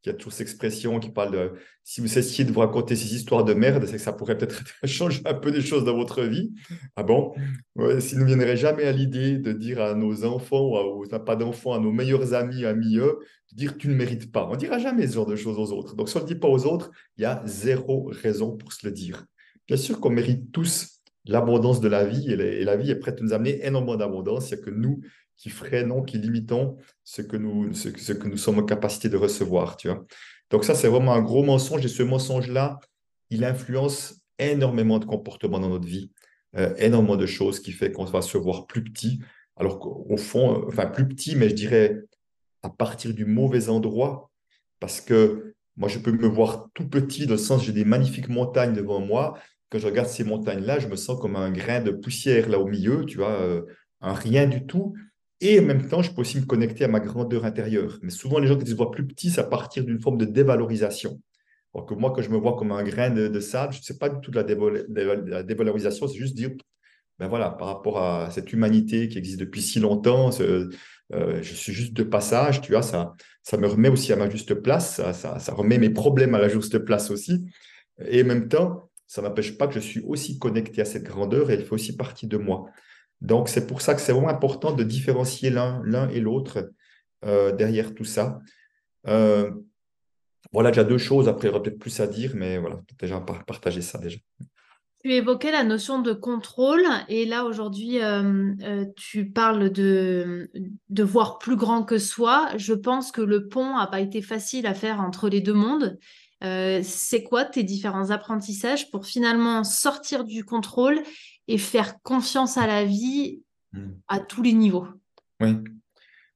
Y a toujours cette expression qui parle de si vous essayez de vous raconter ces histoires de merde, c'est que ça pourrait peut-être changer un peu des choses dans votre vie. Ah bon? Ouais, S'il ne viendrait jamais à l'idée de dire à nos enfants ou aux pas d'enfants, à nos meilleurs amis, amis eux, de dire tu ne mérites pas. On ne dira jamais ce genre de choses aux autres. Donc si on ne le dit pas aux autres, il y a zéro raison pour se le dire. Bien sûr qu'on mérite tous l'abondance de la vie et, la vie est prête à nous amener énormément d'abondance. Il n'y a que nous qui freinons, qui limitons ce que nous, ce, que nous sommes en capacité de recevoir. Tu vois. Donc ça, c'est vraiment un gros mensonge et ce mensonge-là, il influence énormément de comportements dans notre vie, euh, énormément de choses qui fait qu'on va se voir plus petit, alors qu'au fond, euh, enfin plus petit, mais je dirais à partir du mauvais endroit, parce que moi, je peux me voir tout petit, dans le sens j'ai des magnifiques montagnes devant moi. Quand je regarde ces montagnes-là, je me sens comme un grain de poussière là au milieu, tu vois, euh, un rien du tout. Et en même temps, je peux aussi me connecter à ma grandeur intérieure. Mais souvent, les gens qui se voient plus petits, c'est à d'une forme de dévalorisation. Alors que moi, quand je me vois comme un grain de, sable, je ne sais pas du tout de la, dévalorisation, c'est juste dire, ben voilà, par rapport à cette humanité qui existe depuis si longtemps, euh, je suis juste de passage, tu vois, ça, ça me remet aussi à ma juste place, ça, ça, remet mes problèmes à la juste place aussi. Et en même temps, ça n'empêche pas que je suis aussi connecté à cette grandeur et elle fait aussi partie de moi. Donc, c'est pour ça que c'est vraiment important de différencier l'un, et l'autre euh, derrière tout ça. Euh, voilà déjà deux choses. Après, il y aura peut-être plus à dire, mais voilà, déjà partager ça déjà. Tu évoquais la notion de contrôle et là aujourd'hui euh, tu parles de, de voir plus grand que soi. Je pense que le pont n'a pas été facile à faire entre les deux mondes. c'est quoi tes différents apprentissages pour finalement sortir du contrôle et faire confiance à la vie hmm. à tous les niveaux. Oui.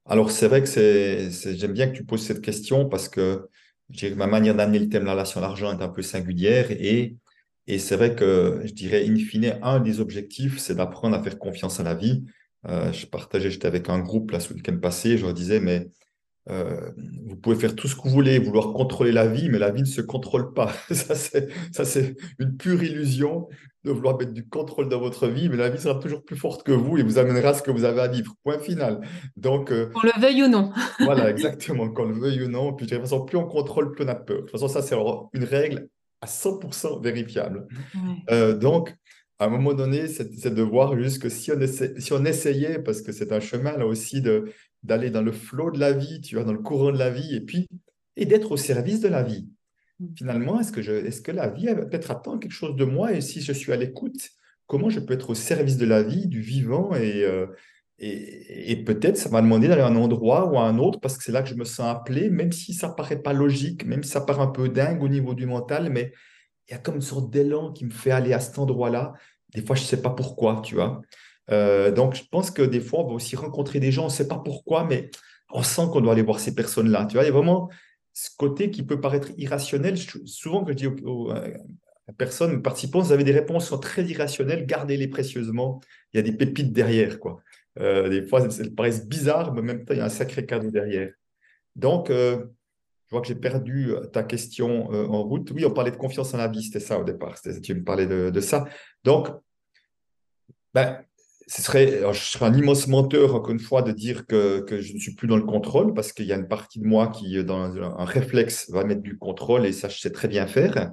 Alors, c'est vrai que c'est, j'aime bien que tu poses cette question parce que ma manière d'amener le thème de la relation à l'argent est un peu singulière et, et c'est vrai que je dirais, in fine, un des objectifs, c'est d'apprendre à faire confiance à la vie. Euh, je partageais, j'étais avec un groupe là, week-end passé, je leur disais, mais euh, vous pouvez faire tout ce que vous voulez, vouloir contrôler la vie, mais la vie ne se contrôle pas. ça, c'est une pure illusion de vouloir mettre du contrôle dans votre vie, mais la vie sera toujours plus forte que vous et vous amènera ce que vous avez à vivre. Point final. Donc, euh, qu'on le veuille ou non. voilà, exactement. Qu'on le veuille ou non. Puis, de toute façon, plus on contrôle, plus on a peur. De toute façon, ça, c'est une règle à 100% vérifiable. Euh, donc, à un moment donné, c'est de voir juste que si on, si on essayait, parce que c'est un chemin là aussi d'aller dans le flot de la vie, tu vois, dans le courant de la vie, et puis et d'être au service de la vie. finalement, est-ce que, je, est-ce que la vie peut-être attend quelque chose de moi et si je suis à l'écoute, comment je peux être au service de la vie, du vivant et, euh, et, et, peut-être ça m'a demandé d'aller à un endroit ou à un autre parce que c'est là que je me sens appelé, même si ça paraît pas logique, même si ça paraît un peu dingue au niveau du mental, mais il y a comme une sorte d'élan qui me fait aller à cet endroit-là. Des fois, je ne sais pas pourquoi, tu vois. Euh, donc, je pense que des fois, on va aussi rencontrer des gens, on ne sait pas pourquoi, mais on sent qu'on doit aller voir ces personnes-là. Tu vois, il y a vraiment ce côté qui peut paraître irrationnel. Souvent, quand je dis aux, personnes, aux participants, vous avez des réponses qui sont très irrationnelles, gardez-les précieusement. Il y a des pépites derrière. Euh, des fois, elles, paraissent bizarres, mais en même temps, il y a un sacré cadeau derrière. Donc, euh, je vois que j'ai perdu ta question en route. Oui, on parlait de confiance en la vie, c'était ça au départ. Tu me parlais de, de ça. Donc, ben, ce serait, je serais un immense menteur, encore une fois, de dire que, que je ne suis plus dans le contrôle, parce qu'il y a une partie de moi qui, dans un réflexe, va mettre du contrôle, et ça, je sais très bien faire.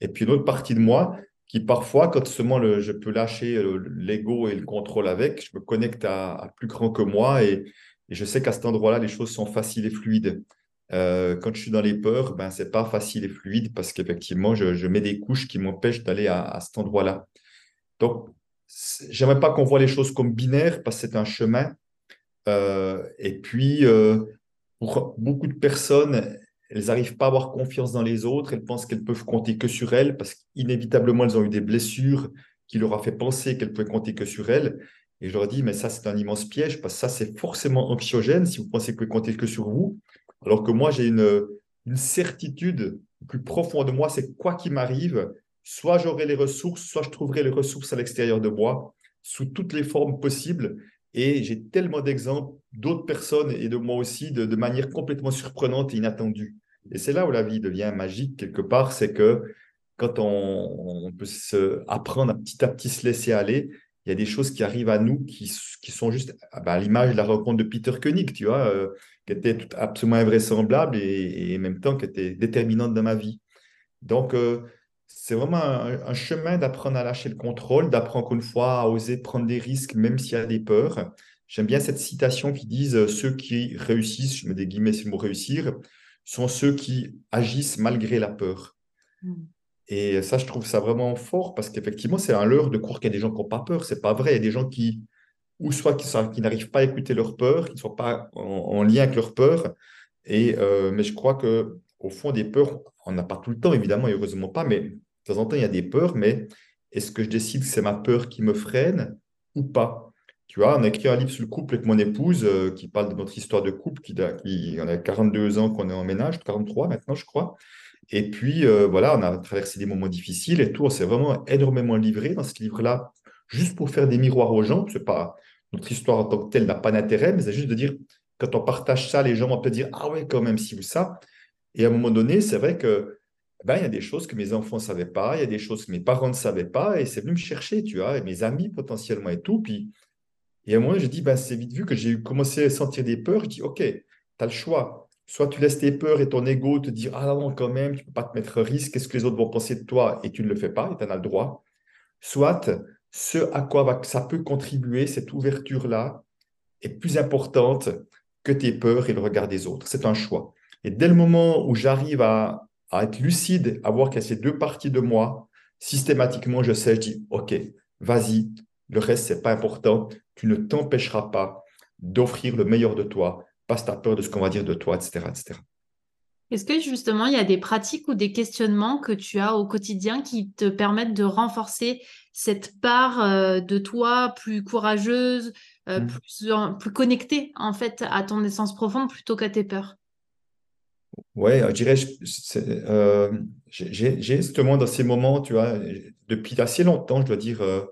Et puis une autre partie de moi qui, parfois, quand seulement le, je peux lâcher l'ego et le contrôle avec, je me connecte à, plus grand que moi, et, je sais qu'à cet endroit-là, les choses sont faciles et fluides. Euh, quand je suis dans les peurs, ben, ce n'est pas facile et fluide, parce qu'effectivement, je, je, mets des couches qui m'empêchent d'aller à, à cet endroit-là. Donc, j'aimerais pas qu'on voit les choses comme binaires parce que c'est un chemin. Euh, et puis, euh, pour beaucoup de personnes, elles n'arrivent pas à avoir confiance dans les autres. Elles pensent qu'elles peuvent compter que sur elles parce qu'inévitablement, elles ont eu des blessures qui leur a fait penser qu'elles pouvaient compter que sur elles. Et je leur dis, mais ça, c'est un immense piège parce que ça, c'est forcément anxiogène si vous pensez que vous pouvez compter que sur vous. Alors que moi, j'ai une, une certitude plus profonde de moi, c'est quoi qu'il m'arrive, soit j'aurai les ressources, soit je trouverai les ressources à l'extérieur de moi, sous toutes les formes possibles. Et j'ai tellement d'exemples d'autres personnes et de moi aussi de, manière complètement surprenante et inattendue. Et c'est là où la vie devient magique quelque part, c'est que quand on, peut se apprendre à petit à petit se laisser aller, il y a des choses qui arrivent à nous qui, qui sont juste ah ben, à l'image de la rencontre de Peter Koenig, tu vois, euh, qui était absolument invraisemblable et, en même temps qui était déterminante dans ma vie. Donc, euh, c'est vraiment un, chemin d'apprendre à lâcher le contrôle, d'apprendre une fois à oser prendre des risques, même s'il y a des peurs. J'aime bien cette citation qui dit euh, Ceux qui réussissent, je mets des guillemets sur le mot réussir, sont ceux qui agissent malgré la peur. Hmm. Et ça, je trouve ça vraiment fort parce qu'effectivement, c'est un leurre de croire qu'il y a des gens qui n'ont pas peur. C'est pas vrai. Il y a des gens qui, ou soit qui, qui n'arrivent pas à écouter leur peur, qui ne sont pas en, lien avec leur peur. Et, euh, mais je crois que au fond, des peurs, on n'a pas tout le temps, évidemment, et heureusement pas, mais de temps en temps, il y a des peurs, mais est-ce que je décide que c'est ma peur qui me freine ou pas? Tu vois, on a écrit un livre sur le couple avec mon épouse euh, qui parle de notre histoire de couple, qui, qui on a 42 ans qu'on est en ménage, 43 maintenant, je crois. Et puis, euh, voilà, on a traversé des moments difficiles et tout. On s'est vraiment énormément livré dans ce livre-là, juste pour faire des miroirs aux gens. Pas notre histoire en tant que telle n'a pas d'intérêt, mais c'est juste de dire, quand on partage ça, les gens vont peut dire, ah ouais, quand même, si ou ça. Et à un moment donné, c'est vrai que ben, il y a des choses que mes enfants ne savaient pas, il y a des choses que mes parents ne savaient pas, et c'est venu me chercher, tu vois, et mes amis potentiellement et tout. Puis, et à un moment, je dis, ben, c'est vite vu que j'ai commencé à sentir des peurs. Je dis, OK, tu as le choix. Soit tu laisses tes peurs et ton ego te dire, ah non, quand même, tu ne peux pas te mettre à risque, qu'est-ce que les autres vont penser de toi, et tu ne le fais pas, et tu en as le droit. Soit ce à quoi ça peut contribuer, cette ouverture-là, est plus importante que tes peurs et le regard des autres. C'est un choix. Et dès le moment où j'arrive à, être lucide, à voir qu'il y a ces deux parties de moi, systématiquement, je sais, je dis, OK, vas-y, le reste, c'est pas important. Tu ne t'empêcheras pas d'offrir le meilleur de toi. Passe ta peur de ce qu'on va dire de toi, etc. etc. Est-ce que justement, il y a des pratiques ou des questionnements que tu as au quotidien qui te permettent de renforcer cette part euh, de toi plus courageuse, euh, mmh. plus, plus connectée en fait à ton essence profonde plutôt qu'à tes peurs? Ouais, je dirais, euh, j'ai justement dans ces moments, tu vois, depuis assez longtemps, je dois dire, euh,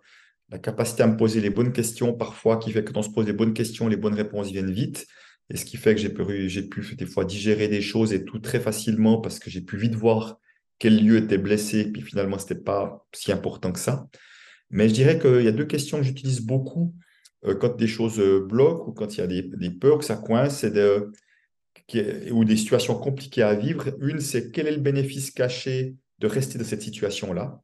la capacité à me poser les bonnes questions parfois, qui fait que quand on se pose les bonnes questions, les bonnes réponses viennent vite. Et ce qui fait que j'ai pu, pu des fois digérer des choses et tout très facilement parce que j'ai pu vite voir quel lieu était blessé, puis finalement, ce n'était pas si important que ça. Mais je dirais qu'il y a deux questions que j'utilise beaucoup euh, quand des choses bloquent ou quand il y a des, des peurs, que ça coince, c'est de ou des situations compliquées à vivre. Une, c'est quel est le bénéfice caché de rester dans cette situation-là?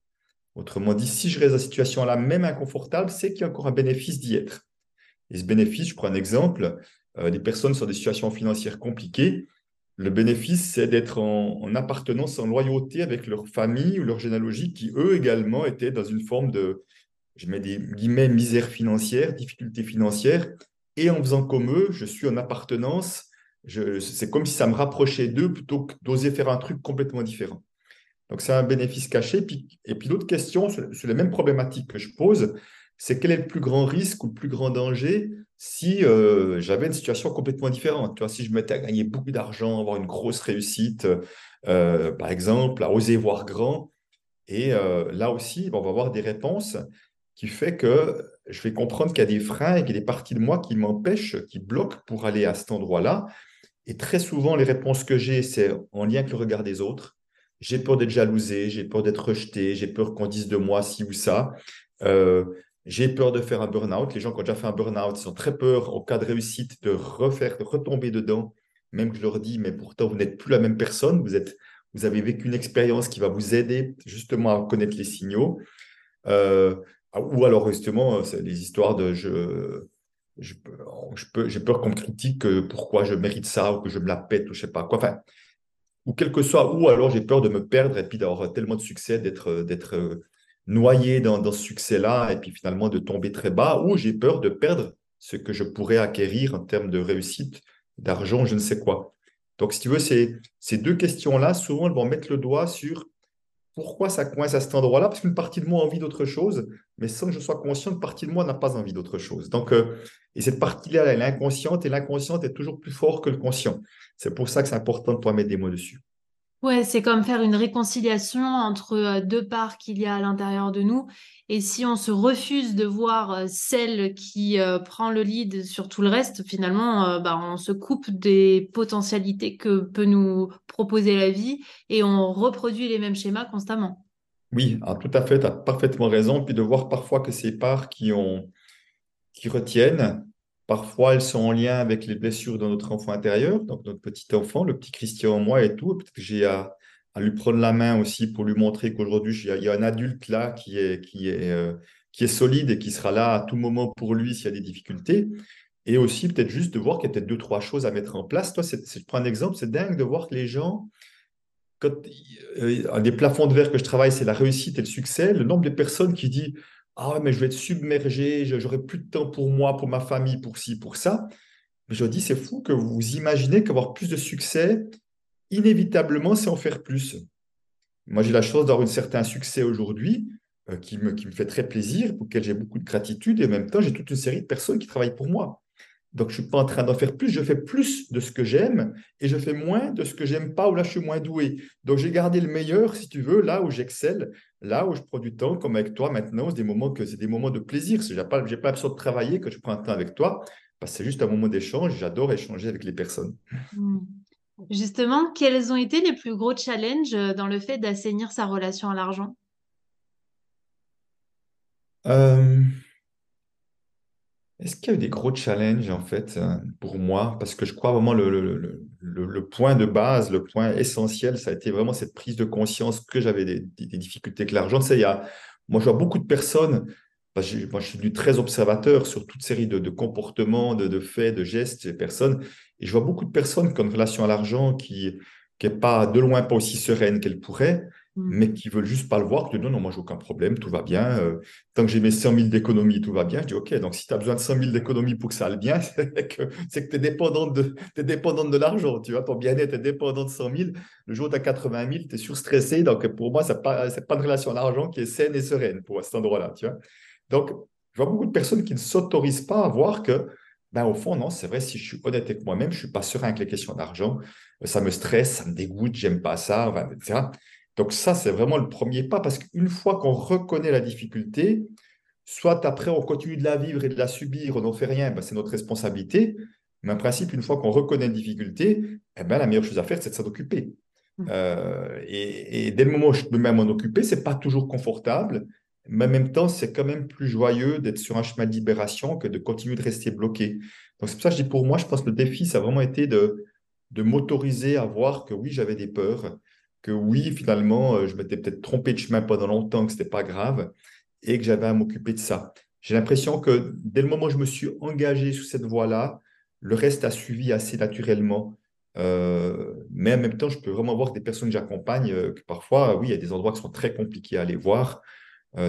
Autrement dit, si je reste dans cette situation-là, même inconfortable, c'est qu'il y a encore un bénéfice d'y être. Et ce bénéfice, je prends un exemple, euh, des personnes sont dans des situations financières compliquées, Le bénéfice, c'est d'être en, appartenance, en loyauté avec leur famille ou leur généalogie qui, eux également, étaient dans une forme de, je mets des guillemets, misère financière, difficulté financière. Et en faisant comme eux, je suis en appartenance. C'est comme si ça me rapprochait d'eux plutôt que d'oser faire un truc complètement différent. Donc, c'est un bénéfice caché. et puis, l'autre question, c'est les mêmes problématiques que je pose, c'est quel est le plus grand risque ou le plus grand danger si euh, j'avais une situation complètement différente? Tu vois, si je m'étais à gagner beaucoup d'argent, avoir une grosse réussite, euh, par exemple, à oser voir grand. Et euh, là aussi, on va avoir des réponses qui fait que je vais comprendre qu'il y a des freins et qu'il y a des parties de moi qui m'empêchent, qui bloquent pour aller à cet endroit-là. Et très souvent, les réponses que j'ai, c'est en lien avec le regard des autres. J'ai peur d'être jalousé, j'ai peur d'être rejeté, j'ai peur qu'on dise de moi ci ou ça. J'ai peur de faire un burn-out. Les gens qui ont déjà fait un burn-out, ils ont très peur, au cas de réussite, de refaire, de retomber dedans. Même que je leur dis, mais pourtant, vous n'êtes plus la même personne. Vous, êtes, vous avez vécu une expérience qui va vous aider justement à connaître les signaux. Euh, ou alors, justement, des histoires de je, je, peux, j'ai peur qu'on me critique pourquoi je mérite ça ou que je me la pète ou je sais pas quoi. Ou quel que soit, ou alors j'ai peur de me perdre et puis d'avoir tellement de succès, d'être, d'être noyé dans, ce succès-là et puis finalement de tomber très bas, ou j'ai peur de perdre ce que je pourrais acquérir en termes de réussite, d'argent, je ne sais quoi. Donc, si tu veux, ces, ces deux questions-là, souvent, elles vont mettre le doigt sur pourquoi ça coince à cet endroit-là, parce qu'une partie de moi a envie d'autre chose, mais sans que je sois conscient, une partie de moi n'a pas envie d'autre chose. Donc, euh, et cette partie-là, elle est inconsciente, et l'inconsciente est toujours plus fort que le conscient. C'est pour ça que c'est important de pouvoir mettre des mots dessus. Ouais, c'est comme faire une réconciliation entre euh, deux parts qu'il y a à l'intérieur de nous. Et si on se refuse de voir euh, celle qui euh, prend le lead sur tout le reste, finalement, bah, on se coupe des potentialités que peut nous proposer la vie et on reproduit les mêmes schémas constamment. Oui, ah, tout à fait, tu as parfaitement raison. Puis de voir parfois que ces parts qui, ont, qui retiennent, Parfois, elles sont en lien avec les blessures de notre enfant intérieur, donc notre petit enfant, le petit Christian en moi et tout. Peut-être que j'ai à, lui prendre la main aussi pour lui montrer qu'aujourd'hui, il y a un adulte là euh, qui est solide et qui sera là à tout moment pour lui s'il y a des difficultés. Et aussi, peut-être juste de voir qu'il y a peut-être deux, trois choses à mettre en place. Toi, je prends un exemple, c'est dingue de voir que les gens, quand, euh, un des plafonds de verre que je travaille, c'est la réussite et le succès. Le nombre de personnes qui disent ah mais je vais être submergé, j'aurai plus de temps pour moi, pour ma famille, pour ci, pour ça. Mais je dis, c'est fou que vous imaginez qu'avoir plus de succès, inévitablement, c'est en faire plus. Moi, j'ai la chance d'avoir un certain succès aujourd'hui euh, qui, me, fait très plaisir, pour lequel j'ai beaucoup de gratitude, et en même temps, j'ai toute une série de personnes qui travaillent pour moi. Donc, je ne suis pas en train d'en faire plus, je fais plus de ce que j'aime et je fais moins de ce que j'aime pas ou là, je suis moins doué. Donc, j'ai gardé le meilleur, si tu veux, là où j'excelle, là où je prends du temps, comme avec toi maintenant, c'est des moments, que, c'est des moments de plaisir. Je n'ai pas, pas besoin de travailler que je prends un temps avec toi, parce que c'est juste un moment d'échange. J'adore échanger avec les personnes. Hmm. Justement, quels ont été les plus gros challenges dans le fait d'assainir sa relation à l'argent? Euh... Est-ce qu'il y a eu des gros challenges en fait euh, pour moi? Parce que je crois vraiment le, le, le, point de base, le point essentiel, ça a été vraiment cette prise de conscience que j'avais des, difficultés avec l'argent. Y a, moi, je vois beaucoup de personnes, moi je suis du très observateur sur toute série de, de comportements, de, de, faits, de gestes des personnes, et je vois beaucoup de personnes qui ont une relation à l'argent qui n'est pas de loin pas aussi sereine qu'elle pourrait. Mais qui veulent juste pas le voir, que non, non, moi, j'ai aucun problème, tout va bien. Euh, tant que j'ai mes 100 000 d'économie, tout va bien. Je dis, OK, donc si tu as besoin de 100 000 d'économie pour que ça aille bien, c'est que tu es dépendante de, de l'argent. Tu vois, ton bien-être est dépendant de 100 000. Le jour où tu as 80 000, tu es surstressé. Donc, pour moi, ce n'est pas, pas une relation à l'argent qui est saine et sereine pour cet endroit-là. Tu vois donc, je vois beaucoup de personnes qui ne s'autorisent pas à voir que, ben, au fond, non, c'est vrai, si je suis honnête avec moi-même, je ne suis pas serein avec les questions d'argent. Ça me stresse, ça me dégoûte, j'aime pas ça, etc. Donc ça, c'est vraiment le premier pas, parce qu'une fois qu'on reconnaît la difficulté, soit après on continue de la vivre et de la subir, on n'en fait rien, ben, c'est notre responsabilité. Mais en principe, une fois qu'on reconnaît une difficulté, eh ben, la meilleure chose à faire, c'est de s'en occuper. Mmh. Euh, et, dès le moment où je peux même m'en occuper, ce n'est pas toujours confortable, mais en même temps, c'est quand même plus joyeux d'être sur un chemin de libération que de continuer de rester bloqué. Donc c'est pour ça que je dis pour moi, je pense que le défi, ça a vraiment été de, de m'autoriser à voir que oui, j'avais des peurs, que oui, finalement, euh, je m'étais peut-être trompé de chemin pendant longtemps, que ce n'était pas grave et que j'avais à m'occuper de ça. J'ai l'impression que dès le moment où je me suis engagé sur cette voie-là, le reste a suivi assez naturellement. Euh, mais en même temps, je peux vraiment voir des personnes que j'accompagne, euh, que parfois, oui, il y a des endroits qui sont très compliqués à aller voir.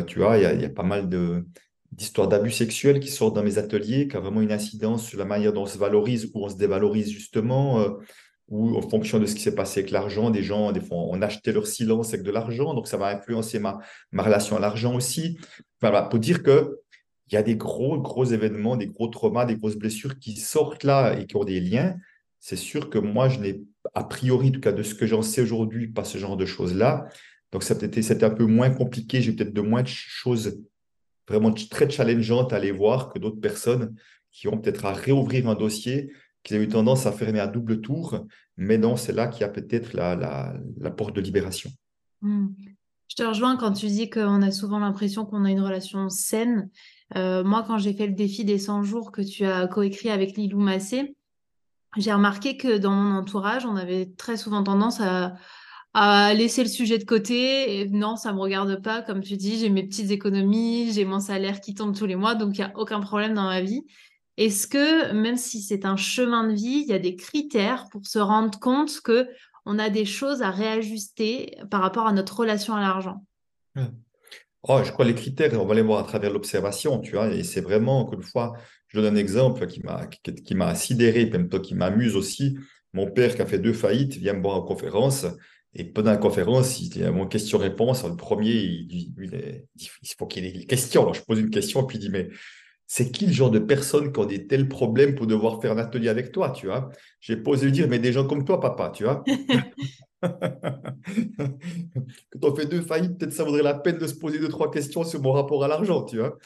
Tu vois, il y, a, il y, a, pas mal d'histoires d'abus sexuels qui sortent dans mes ateliers, qui a vraiment une incidence sur la manière dont on se valorise ou on se dévalorise justement, ou en fonction de ce qui s'est passé avec l'argent, des gens, des fois, on acheté leur silence avec de l'argent, donc ça va influencer ma, ma relation à l'argent aussi. Voilà, pour dire que il y a des gros, gros événements, des gros traumas, des grosses blessures qui sortent là et qui ont des liens c'est sûr que moi, je n'ai, a priori, en tout cas de ce que j'en sais aujourd'hui, pas ce genre de choses-là. Donc, ça peut-être c'était un peu moins compliqué. J'ai peut-être de moins de choses vraiment très challengeantes à aller voir que d'autres personnes qui ont peut-être à réouvrir un dossier, qui ont eu tendance à fermer à double tour. Mais non, c'est là qu'il y a peut-être la, porte de libération. Hmm. Je te rejoins quand tu dis qu'on a souvent l'impression qu'on a une relation saine. Euh, moi, quand j'ai fait le défi des 100 jours que tu as coécrit avec Lilou Massé, j'ai remarqué que dans mon entourage, on avait très souvent tendance à, laisser le sujet de côté. Non, ça me regarde pas. Comme tu dis, j'ai mes petites économies, j'ai mon salaire qui tombe tous les mois, donc il n'y a aucun problème dans ma vie. Est-ce que, même si c'est un chemin de vie, il y a des critères pour se rendre compte que on a des choses à réajuster par rapport à notre relation à l'argent? Oh, je crois les critères, on va les voir à travers l'observation, tu vois, et c'est vraiment, encore une fois, je donne un exemple qui m'a qui, m'a sidéré, même qui m'amuse aussi. Mon père qui a fait deux faillites vient me voir en conférence. Et pendant la conférence, il y a mon question-réponse. Le premier, il, il, faut qu'il ait des questions. Alors, je pose une question, puis il dit, mais c'est qui le genre de personne qui ont des tels problèmes pour devoir faire un atelier avec toi, tu vois? J'ai posé lui dire, mais des gens comme toi, papa, tu vois? Quand on fait deux faillites, peut-être ça vaudrait la peine de se poser deux, trois questions sur mon rapport à l'argent, tu vois?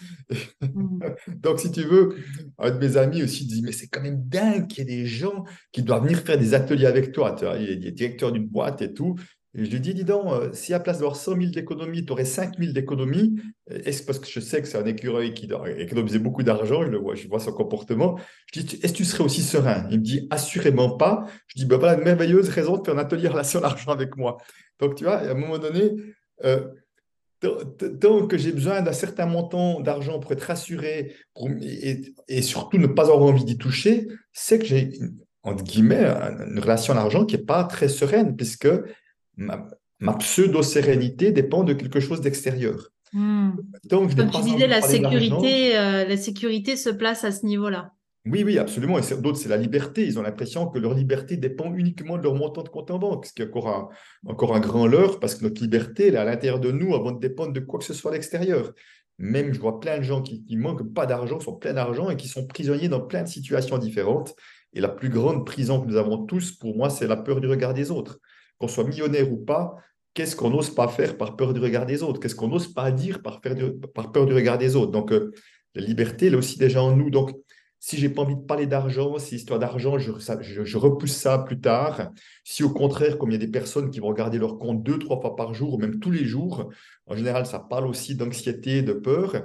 Mm. Donc, si tu veux, un de mes amis aussi dit, mais c'est quand même dingue qu'il y ait des gens qui doivent venir faire des ateliers avec toi. Tu vois? Il est directeur d'une boîte et tout. Et je lui dis, dis donc, euh, si à place d'avoir 100 000 d'économies, tu aurais 5 000 d'économies, euh, est-ce parce que je sais que c'est un écureuil qui économisait beaucoup d'argent, je le vois, je vois son comportement. Je dis, est-ce que tu serais aussi serein? Il me dit, assurément pas. Je dis, ben voilà une merveilleuse raison de faire un atelier relation d'argent avec moi. Donc, tu vois, à un moment donné, euh, tant que j'ai besoin d'un certain montant d'argent pour être rassuré pour, et, surtout ne pas avoir envie d'y toucher, c'est que j'ai, entre guillemets, une relation d'argent qui n'est pas très sereine, puisque ma, pseudo-sérénité dépend de quelque chose d'extérieur. Hmm. Donc, Comme tu disais, la sécurité, euh, la sécurité se place à ce niveau-là. Oui, oui, absolument. Et d'autres, c'est la liberté. Ils ont l'impression que leur liberté dépend uniquement de leur montant de compte en banque, ce qui est encore un, encore un grand leurre, parce que notre liberté, elle est à l'intérieur de nous avant de dépendre de quoi que ce soit à l'extérieur. Même, je vois plein de gens qui, qui manquent pas d'argent, sont pleins d'argent et qui sont prisonniers dans plein de situations différentes. Et la plus grande prison que nous avons tous, pour moi, c'est la peur du regard des autres qu'on soit millionnaire ou pas, qu'est-ce qu'on n'ose pas faire par peur du regard des autres? Qu'est-ce qu'on n'ose pas dire par, peur du regard des autres? Donc, euh, la liberté, elle est aussi déjà en nous. Donc, si j'ai pas envie de parler d'argent, si histoire d'argent, je, je, repousse ça plus tard. Si au contraire, comme il y a des personnes qui vont regarder leur compte deux, trois fois par jour, ou même tous les jours, en général, ça parle aussi d'anxiété, de peur.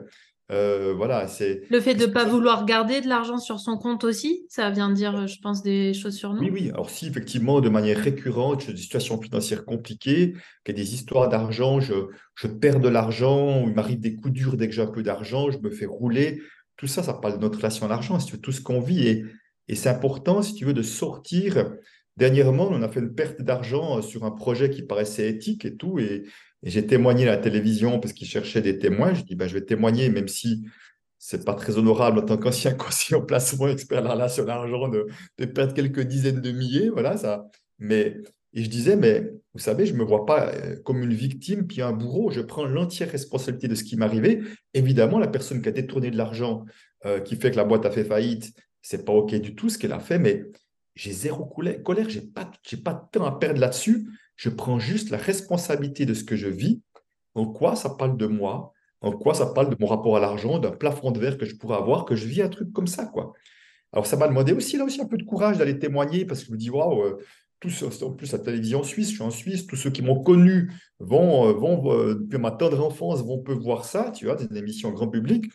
Euh, voilà, c'est le fait de ne pas vouloir garder de l'argent sur son compte aussi, ça vient dire, je pense, des choses sur nous. Oui, oui. Alors si effectivement, de manière récurrente, j'ai des situations financières compliquées, qu'il y a des histoires d'argent, je, je, perds de l'argent, il m'arrive des coups durs dès que j'ai un peu d'argent, je me fais rouler. Tout ça, ça parle de notre relation à l'argent, si tu veux, tout ce qu'on vit. Et, et c'est important, si tu veux, de sortir. Dernièrement, on a fait une perte d'argent sur un projet qui paraissait éthique et tout, et, j'ai témoigné à la télévision parce qu'ils cherchaient des témoins. Je dis, ben, je vais témoigner, même si c'est pas très honorable en tant qu'ancien conseiller en placement, expert de la relation de, perdre quelques dizaines de milliers. Voilà, ça. Mais, et je disais, mais vous savez, je ne me vois pas euh, comme une victime puis un bourreau. Je prends l'entière responsabilité de ce qui m'arrivait. Évidemment, la personne qui a détourné de l'argent, euh, qui fait que la boîte a fait faillite, c'est pas OK du tout ce qu'elle a fait, mais j'ai zéro colère, j'ai pas, pas de temps à perdre là-dessus. Je prends juste la responsabilité de ce que je vis, en quoi ça parle de moi, en quoi ça parle de mon rapport à l'argent, d'un plafond de verre que je pourrais avoir, que je vis un truc comme ça. quoi. Alors ça m'a demandé aussi là aussi un peu de courage d'aller témoigner parce que je me dis, waouh, euh, en plus la télévision suisse, je suis en Suisse, tous ceux qui m'ont connu vont, euh, vont euh, depuis ma tendre enfance, vont peuvent voir ça, tu vois, des émissions grand public.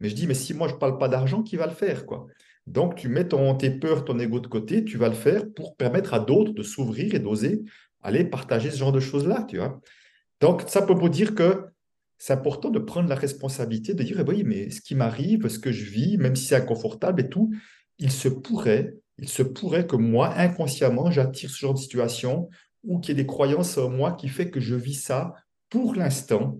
Mais je dis, mais si moi je ne parle pas d'argent, qui va le faire quoi? Donc tu mets ton, tes peurs, ton ego de côté, tu vas le faire pour permettre à d'autres de s'ouvrir et d'oser aller partager ce genre de choses-là, tu vois. Donc, ça peut vous dire que c'est important de prendre la responsabilité, de dire, eh oui, mais ce qui m'arrive, ce que je vis, même si c'est inconfortable et tout, il se pourrait il se pourrait que moi, inconsciemment, j'attire ce genre de situation ou qu'il y ait des croyances en moi qui fait que je vis ça pour l'instant.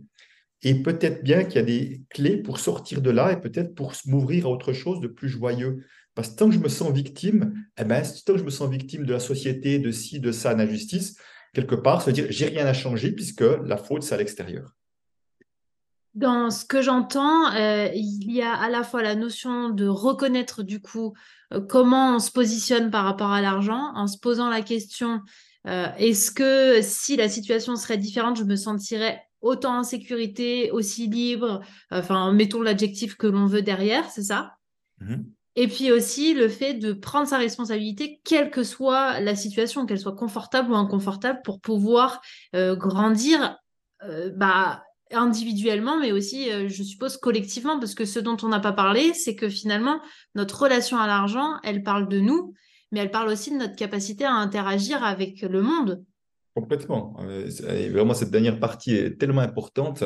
Et peut-être bien qu'il y a des clés pour sortir de là et peut-être pour m'ouvrir à autre chose de plus joyeux. Parce que tant que je me sens victime, eh ben, tant que je me sens victime de la société, de ci, de ça, d'injustice, quelque part, se dire j'ai rien à changer puisque la faute, c'est à l'extérieur. Dans ce que j'entends, euh, il y a à la fois la notion de reconnaître du coup euh, comment on se positionne par rapport à l'argent en se posant la question euh, est-ce que si la situation serait différente, je me sentirais autant en sécurité, aussi libre? Enfin, mettons l'adjectif que l'on veut derrière, c'est ça? Mmh Et puis aussi le fait de prendre sa responsabilité, quelle que soit la situation, qu'elle soit confortable ou inconfortable, pour pouvoir grandir bah, individuellement, mais aussi, euh, je suppose, collectivement, parce que ce dont on n'a pas parlé, c'est que finalement, notre relation à l'argent, elle parle de nous, mais elle parle aussi de notre capacité à interagir avec le monde. Complètement. Euh, vraiment, cette dernière partie est tellement importante.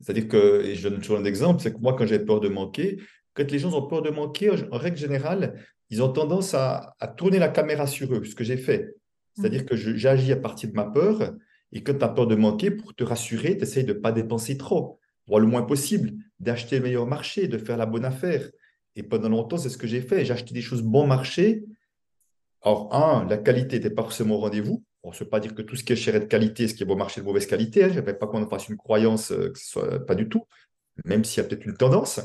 C'est-à-dire que, et je donne toujours un exemple, c'est que moi, quand j'ai peur de manquer, quand les gens ont peur de manquer, en règle générale, ils ont tendance à, à tourner la caméra sur eux, ce que j'ai fait. C'est-à-dire mmh. que j'agis à partir de ma peur et quand tu as peur de manquer, pour te rassurer, tu essayes de ne pas dépenser trop, pour le moins possible, d'acheter le meilleur marché, de faire la bonne affaire. Et pendant longtemps, c'est ce que j'ai fait. J'ai acheté des choses bon marché. Or, un, la qualité n'était pas forcément au rendez-vous. On ne veut pas dire que tout ce qui est cher est de qualité, ce qui est bon marché est de mauvaise qualité. Hein. Je ne pas qu'on fasse une croyance euh, que ce soit pas du tout, même s'il y a peut-être une tendance.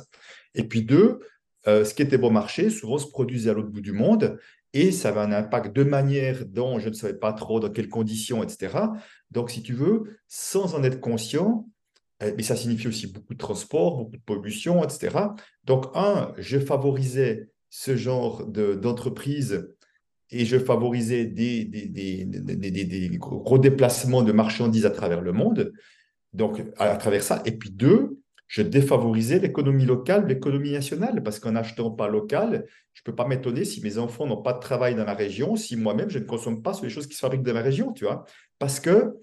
Et puis deux, euh, ce qui était bon marché, souvent se produisait à l'autre bout du monde et ça avait un impact de manière dont je ne savais pas trop dans quelles conditions, etc. Donc, si tu veux, sans en être conscient, mais eh ça signifie aussi beaucoup de transport, beaucoup de pollution, etc. Donc, un, je favorisais ce genre d'entreprise et je favorisais des, des, des, gros déplacements de marchandises à travers le monde. Donc, à travers ça. Et puis deux, je défavorisais l'économie locale, l'économie nationale, parce qu'en achetant pas local, je ne peux pas m'étonner si mes enfants n'ont pas de travail dans la région, si moi-même je ne consomme pas sur les choses qui se fabriquent dans la région, tu vois, parce que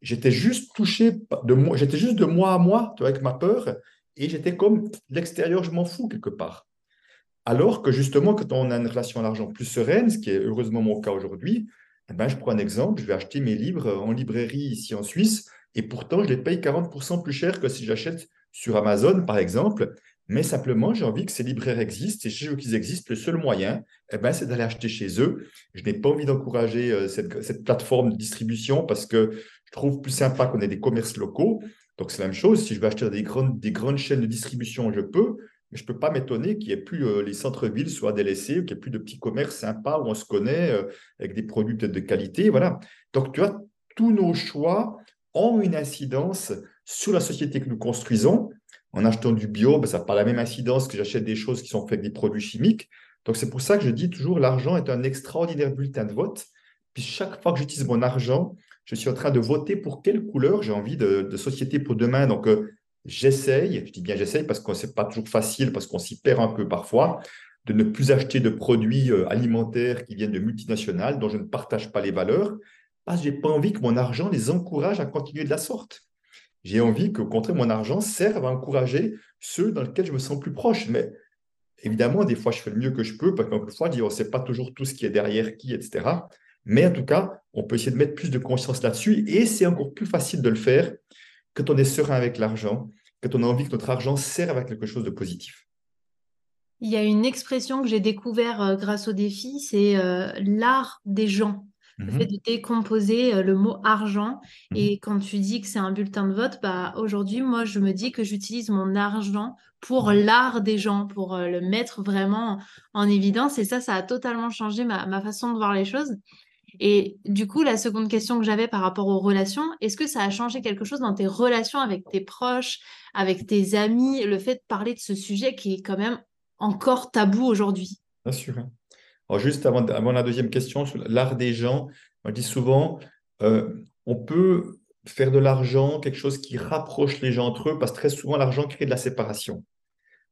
j'étais juste touché de moi, j'étais juste de moi à moi, tu vois, avec ma peur, et j'étais comme l'extérieur, je m'en fous quelque part. Alors que justement, quand on a une relation à l'argent plus sereine, ce qui est heureusement mon cas aujourd'hui, eh ben, je prends un exemple, je vais acheter mes livres en librairie ici en Suisse, et pourtant je les paye 40% plus cher que si j'achète sur Amazon, par exemple, mais simplement, j'ai envie que ces libraires existent. Et si je veux qu'ils existent, le seul moyen, eh ben, c'est d'aller acheter chez eux. Je n'ai pas envie d'encourager euh, cette, plateforme de distribution parce que je trouve plus sympa qu'on ait des commerces locaux. Donc, c'est la même chose. Si je veux acheter des grandes, des grandes chaînes de distribution, je peux. Mais je ne peux pas m'étonner qu'il n'y ait plus euh, les centres-villes soient délaissés, qu'il n'y ait plus de petits commerces sympas où on se connaît euh, avec des produits peut-être de qualité. Voilà. Donc, tu vois, tous nos choix ont une incidence sur la société que nous construisons. En achetant du bio, ben, ça n'a pas la même incidence que j'achète des choses qui sont faites avec des produits chimiques. Donc, c'est pour ça que je dis toujours l'argent est un extraordinaire bulletin de vote. Puis, chaque fois que j'utilise mon argent, je suis en train de voter pour quelle couleur j'ai envie de, société pour demain. Donc, euh, j'essaye, je dis bien j'essaye parce que ce n'est pas toujours facile, parce qu'on s'y perd un peu parfois, de ne plus acheter de produits euh, alimentaires qui viennent de multinationales dont je ne partage pas les valeurs, parce que je n'ai pas envie que mon argent les encourage à continuer de la sorte. J'ai envie qu'au contraire, mon argent serve à encourager ceux dans lesquels je me sens plus proche. Mais évidemment, des fois, je fais le mieux que je peux, parce qu'encore fois, on ne sait pas toujours tout ce qui est derrière qui, etc. Mais en tout cas, on peut essayer de mettre plus de conscience là-dessus. Et c'est encore plus facile de le faire quand on est serein avec l'argent, quand on a envie que notre argent serve à quelque chose de positif. Il y a une expression que j'ai découvert euh, grâce au défi, c'est euh, l'art des gens le fait mmh de décomposer euh, le mot argent. Mmh Et quand tu dis que c'est un bulletin de vote, bah, aujourd'hui, moi, je me dis que j'utilise mon argent pour l'art des gens, pour euh, le mettre vraiment en évidence. Et ça, ça a totalement changé ma, façon de voir les choses. Et du coup, la seconde question que j'avais par rapport aux relations, est-ce que ça a changé quelque chose dans tes relations avec tes proches, avec tes amis, le fait de parler de ce sujet qui est quand même encore tabou aujourd'hui? Bien sûr. Juste avant, la deuxième question, sur l'art des gens, on dit souvent, euh, on peut faire de l'argent quelque chose qui rapproche les gens entre eux, parce que très souvent, l'argent crée de la séparation.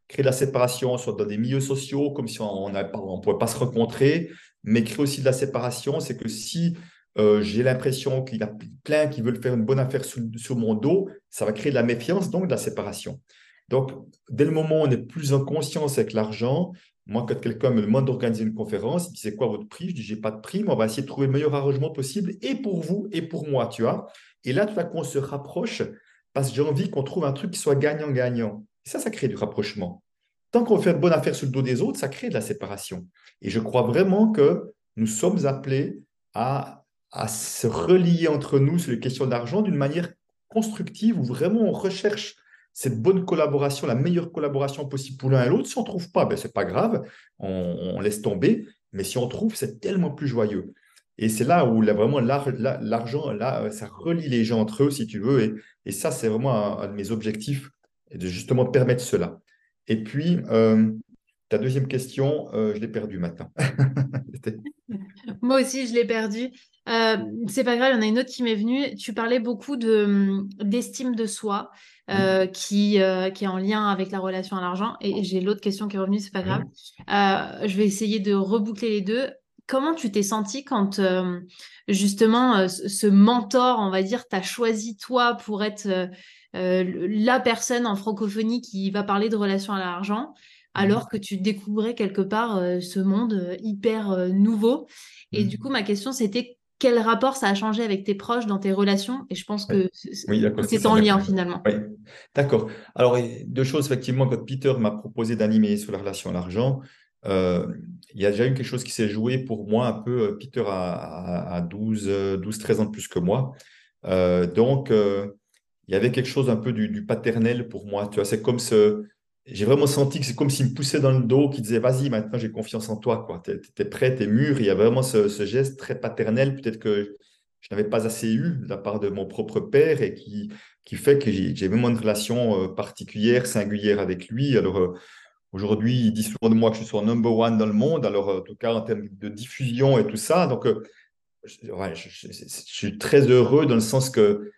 Crée de la séparation, soit dans des milieux sociaux, comme si on ne pouvait pas se rencontrer, mais crée aussi de la séparation, c'est que si euh, j'ai l'impression qu'il y a plein qui veulent faire une bonne affaire sur, mon dos, ça va créer de la méfiance, donc de la séparation. Donc, dès le moment où on est plus en conscience avec l'argent, Moi, quand quelqu'un me demande d'organiser une conférence, il dit c'est quoi votre prix? Je dis j'ai pas de prix, mais on va essayer de trouver le meilleur arrangement possible et pour vous et pour moi, tu vois. Et là, tout à coup, on se rapproche parce que j'ai envie qu'on trouve un truc qui soit gagnant-gagnant. Ça, ça crée du rapprochement. Tant qu'on fait de bonne affaire sur le dos des autres, ça crée de la séparation. Et je crois vraiment que nous sommes appelés à, à se relier entre nous sur les questions d'argent d'une manière constructive où vraiment on recherche cette bonne collaboration, la meilleure collaboration possible pour l'un et l'autre. Si on ne trouve pas, ben, ce n'est pas grave, on, laisse tomber. Mais si on trouve, c'est tellement plus joyeux. Et c'est là où vraiment l'argent, là, ça relie les gens entre eux, si tu veux. Et, ça, c'est vraiment un, de mes objectifs, de justement permettre cela. Et puis, euh, ta deuxième question, euh, je l'ai perdue maintenant. Moi aussi, je l'ai perdue. Euh, c'est pas grave, il y en a une autre qui m'est venue. Tu parlais beaucoup d'estime de, soi euh, qui, euh, qui est en lien avec la relation à l'argent. Et j'ai l'autre question qui est revenue, c'est pas grave. je vais essayer de reboucler les deux. Comment tu t'es senti quand justement ce mentor, on va dire, t'a choisi toi pour être la personne en francophonie qui va parler de relation à l'argent alors que tu découvrais quelque part ce monde hyper nouveau? Et du coup, ma question, c'était quel rapport ça a changé avec tes proches dans tes relations? Et je pense que c'est en lien finalement. Oui, d'accord. Alors, deux choses, effectivement, quand Peter m'a proposé d'animer sur la relation à l'argent, euh, il y a déjà eu quelque chose qui s'est joué pour moi un peu. Euh, Peter a, 12, 12, 13 ans de plus que moi. Euh, donc, il y avait quelque chose un peu du, du paternel pour moi. Tu vois, c'est comme ce, j'ai vraiment senti que c'est comme s'il me poussait dans le dos, qu'il disait Vas-y, maintenant j'ai confiance en toi. Tu es, prêt, tu es mûr. Il y a vraiment ce, geste très paternel, peut-être que je n'avais pas assez eu de la part de mon propre père et qui, qui fait que j'ai vraiment une relation euh, particulière, singulière avec lui. Alors euh, aujourd'hui, il dit souvent de moi que je suis number one dans le monde, alors en tout cas en termes de diffusion et tout ça. Donc, euh, je, suis très heureux dans le sens que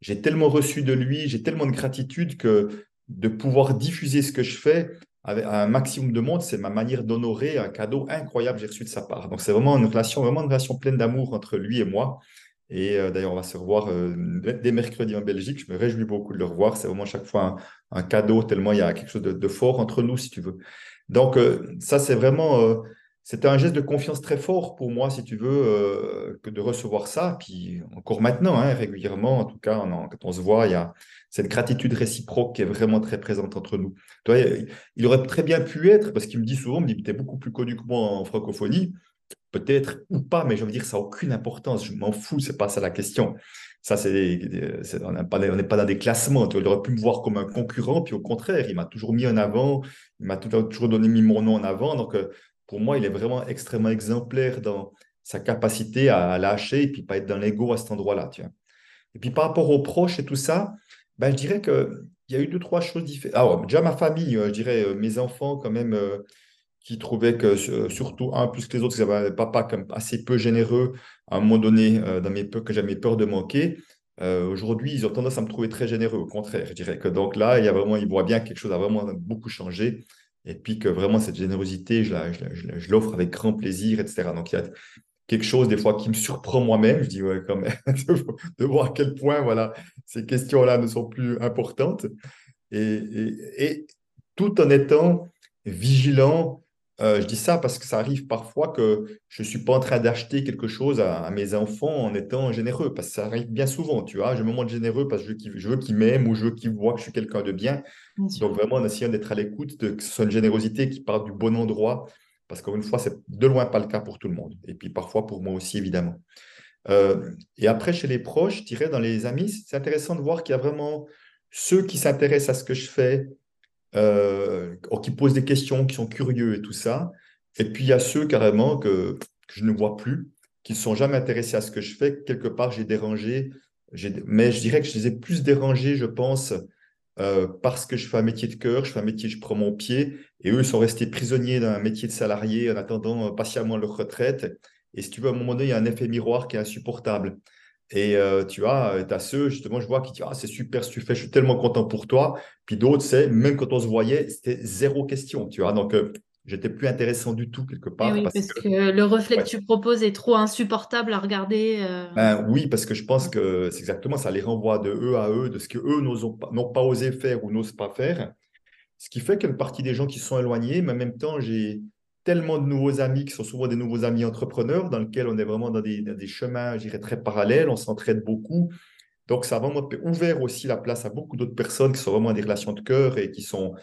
j'ai tellement reçu de lui, j'ai tellement de gratitude que de pouvoir diffuser ce que je fais avec un maximum de monde, c'est ma manière d'honorer un cadeau incroyable que j'ai reçu de sa part. Donc c'est vraiment une relation, vraiment une relation pleine d'amour entre lui et moi. Et euh, d'ailleurs, on va se revoir euh, dès mercredi en Belgique. Je me réjouis beaucoup de le revoir. C'est vraiment chaque fois un, cadeau, tellement il y a quelque chose de, fort entre nous, si tu veux. Donc euh, ça, c'est vraiment c'était un geste de confiance très fort pour moi, si tu veux, euh, que de recevoir ça. Puis encore maintenant, hein, régulièrement, en tout cas, quand on se voit, il y a cette gratitude réciproque qui est vraiment très présente entre nous. Il aurait très bien pu être, parce qu'il me dit souvent, il me dit, tu es beaucoup plus connu que moi en francophonie, peut-être ou pas, mais je veux dire, ça n'a aucune importance, je m'en fous, c'est pas ça la question. Ça, c'est, on n'est pas, pas, dans des classements. il aurait pu me voir comme un concurrent, puis au contraire, il m'a toujours mis en avant, il m'a toujours donné mis mon nom en avant. Donc, euh, pour moi, il est vraiment extrêmement exemplaire dans sa capacité à lâcher et puis pas être dans l'ego à cet endroit-là. Et puis par rapport aux proches et tout ça, ben, je dirais qu'il y a eu deux, trois choses différentes. Alors, déjà ma famille, euh, je dirais euh, mes enfants quand même, euh, qui trouvaient que surtout un plus que les autres, ils avaient un papa comme assez peu généreux à un moment donné dans mes peurs, que j'avais peur de manquer. Aujourd'hui, ils ont tendance à me trouver très généreux. Au contraire, je dirais que donc là, il y a vraiment, ils voient bien que quelque chose a vraiment beaucoup changé et puis que vraiment cette générosité, je, l'offre avec grand plaisir, etc. Donc il y a quelque chose des fois qui me surprend moi-même, je dis ouais, quand même, de, voir à quel point voilà, ces questions-là ne sont plus importantes, et, tout en étant vigilant euh, je dis ça parce que ça arrive parfois que je ne suis pas en train d'acheter quelque chose à, mes enfants en étant généreux, parce que ça arrive bien souvent, tu vois. Je me montre généreux parce que je veux qu'ils m'aiment ou je veux qu'ils voient que je suis quelqu'un de bien. Donc vraiment, en essayant d'être à l'écoute, de, que ce soit une générosité qui part du bon endroit, parce qu'encore une fois, c'est de loin pas le cas pour tout le monde. Et puis parfois pour moi aussi, évidemment. Euh, et après, chez les proches, je dirais dans les amis, c'est intéressant de voir qu'il y a vraiment ceux qui s'intéressent à ce que je fais, euh, qui posent des questions, qui sont curieux et tout ça. Et puis il y a ceux carrément que, je ne vois plus, qui ne sont jamais intéressés à ce que je fais. Quelque part, j'ai dérangé, mais je dirais que je les ai plus dérangés, je pense, euh, parce que je fais un métier de cœur, je fais un métier, je prends mon pied, et eux sont restés prisonniers d'un métier de salarié en attendant patiemment leur retraite. Et si tu veux, à un moment donné, il y a un effet miroir qui est insupportable. Et euh, tu vois, euh, tu as ceux, justement, je vois qui disent Ah, c'est super tu fais, je suis tellement content pour toi. Puis d'autres, c'est même quand on se voyait, c'était zéro question, tu vois. Donc, euh, j'étais plus intéressant du tout, quelque part. Oui, parce, que, le reflet que tu proposes est trop insupportable à regarder. Ben, oui, parce que je pense que c'est exactement ça, les renvoie de eux à eux, de ce qu'eux n'ont pas, pas osé faire ou n'osent pas faire. Ce qui fait qu'il y a une partie des gens qui sont éloignés, mais en même temps, j'ai tellement de nouveaux amis qui sont souvent des nouveaux amis entrepreneurs, dans lesquels on est vraiment dans des, des chemins, je dirais, très parallèles, on s'entraide beaucoup. Donc, ça a vraiment ouvert aussi la place à beaucoup d'autres personnes qui sont vraiment des relations de cœur et qui sont.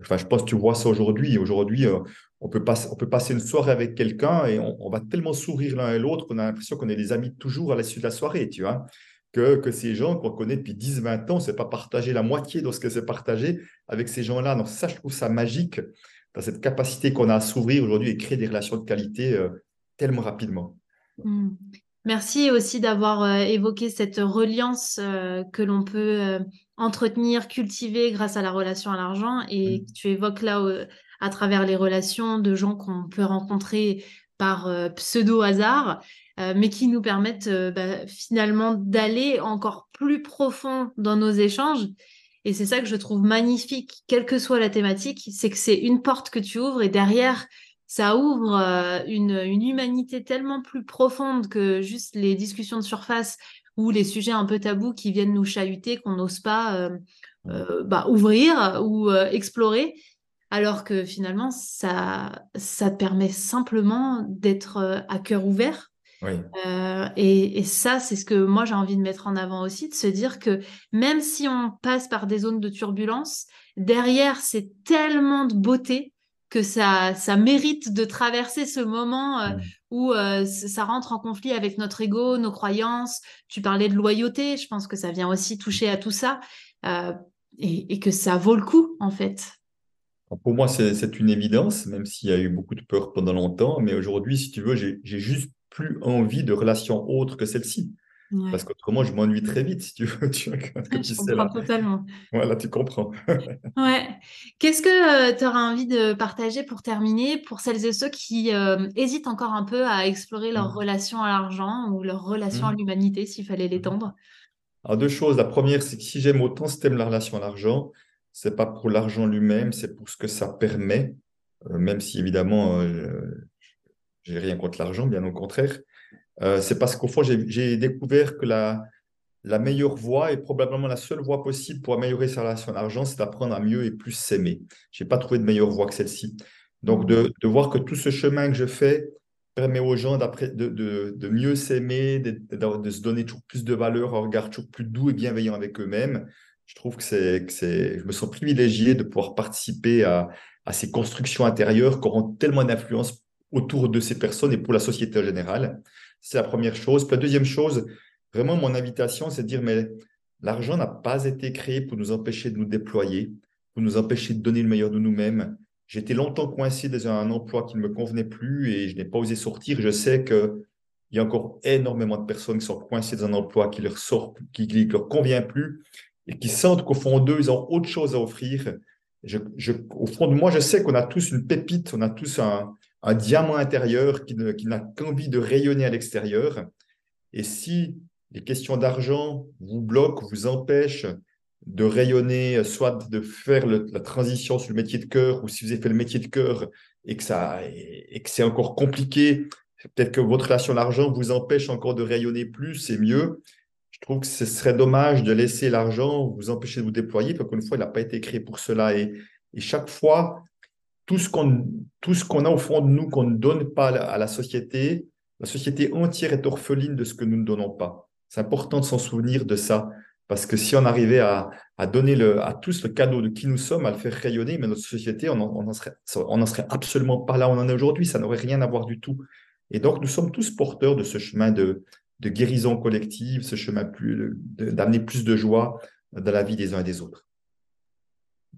Enfin, je pense que tu vois ça aujourd'hui. Aujourd'hui, euh, on, peut passer, une soirée avec quelqu'un et on, va tellement sourire l'un et l'autre qu'on a l'impression qu'on est des amis toujours à la suite de la soirée, tu vois. Que, que ces gens qu'on connaît depuis 10-20 ans, c'est pas partager la moitié de ce que c'est partagé avec ces gens-là. Donc, ça, je trouve ça magique cette capacité qu'on a à s'ouvrir aujourd'hui et créer des relations de qualité euh, tellement rapidement. Hmm. Merci aussi d'avoir euh, évoqué cette reliance euh, que l'on peut entretenir, cultiver grâce à la relation à l'argent. Et hmm. tu évoques là, à travers les relations de gens qu'on peut rencontrer par pseudo-hasard, mais qui nous permettent bah, finalement d'aller encore plus profond dans nos échanges et c'est ça que je trouve magnifique, quelle que soit la thématique, c'est que c'est une porte que tu ouvres et derrière, ça ouvre euh, une, humanité tellement plus profonde que juste les discussions de surface ou les sujets un peu tabous qui viennent nous chahuter, qu'on n'ose pas euh, euh, bah, ouvrir ou explorer. Alors que finalement, ça, ça te permet simplement d'être à cœur ouvert. Euh, et, ça, c'est ce que moi j'ai envie de mettre en avant aussi, de se dire que même si on passe par des zones de turbulence, derrière, c'est tellement de beauté que ça, ça mérite de traverser ce moment euh, où euh, ça rentre en conflit avec notre ego, nos croyances. Tu parlais de loyauté, je pense que ça vient aussi toucher à tout ça et, et que ça vaut le coup en fait. Pour moi, c'est une évidence, même s'il y a eu beaucoup de peur pendant longtemps. Mais aujourd'hui, si tu veux, j'ai juste plus envie de relations autres que celle-ci. Parce qu'autrement, je m'ennuie très vite, si tu veux. Tu, je comprends totalement. Voilà, tu comprends. ouais. Qu'est-ce que euh, tu auras envie de partager pour terminer pour celles et ceux qui euh, hésitent encore un peu à explorer leur mmh. relation à l'argent ou leur relation à mmh. l'humanité, s'il fallait mmh. l'étendre? Alors, deux choses. La première, c'est que si j'aime autant ce thème, la relation à l'argent, c'est pas pour l'argent lui-même, c'est pour ce que ça permet, euh, même si évidemment, j'ai rien contre l'argent, bien au contraire. Euh, c'est parce qu'au fond, j'ai découvert que la, meilleure voie et probablement la seule voie possible pour améliorer sa relation à l'argent, c'est d'apprendre à mieux et plus s'aimer. Je n'ai pas trouvé de meilleure voie que celle-ci. Donc, de, voir que tout ce chemin que je fais permet aux gens de, de, mieux s'aimer, de, se donner toujours plus de valeur, un regard toujours plus doux et bienveillant avec eux-mêmes. Je trouve que je me sens privilégié de pouvoir participer à, à ces constructions intérieures qui auront tellement d'influence autour de ces personnes et pour la société en général. C'est la première chose. la deuxième chose, vraiment, mon invitation, c'est de dire, mais l'argent n'a pas été créé pour nous empêcher de nous déployer, pour nous empêcher de donner le meilleur de nous-mêmes. J'étais longtemps coincé dans un emploi qui ne me convenait plus et je n'ai pas osé sortir. Je sais qu'il y a encore énormément de personnes qui sont coincées dans un emploi qui leur sort, qui leur convient plus et qui sentent qu'au fond d'eux, ils ont autre chose à offrir. Au fond de moi, je sais qu'on a tous une pépite, on a tous un, un diamant intérieur qui, n'a qu'envie de rayonner à l'extérieur. Et si les questions d'argent vous bloquent, vous empêchent de rayonner, soit de faire la transition sur le métier de cœur, ou si vous avez fait le métier de cœur et que, ça, et que c'est encore compliqué, peut-être que votre relation à l'argent vous empêche encore de rayonner plus et mieux. Je trouve que ce serait dommage de laisser l'argent vous empêcher de vous déployer, parce qu'une fois, il n'a pas été créé pour cela. Et, et chaque fois, tout ce qu'on a au fond de nous qu'on ne donne pas à la, société, la société entière est orpheline de ce que nous ne donnons pas. C'est important de s'en souvenir de ça. Parce que si on arrivait à, donner à tous le cadeau de qui nous sommes, à le faire rayonner, mais notre société, on n'en serait, on serait absolument pas là où on en est aujourd'hui. Ça n'aurait rien à voir du tout. Et donc, nous sommes tous porteurs de ce chemin de, de guérison collective, ce chemin plus, d'amener plus de joie dans la vie des uns et des autres.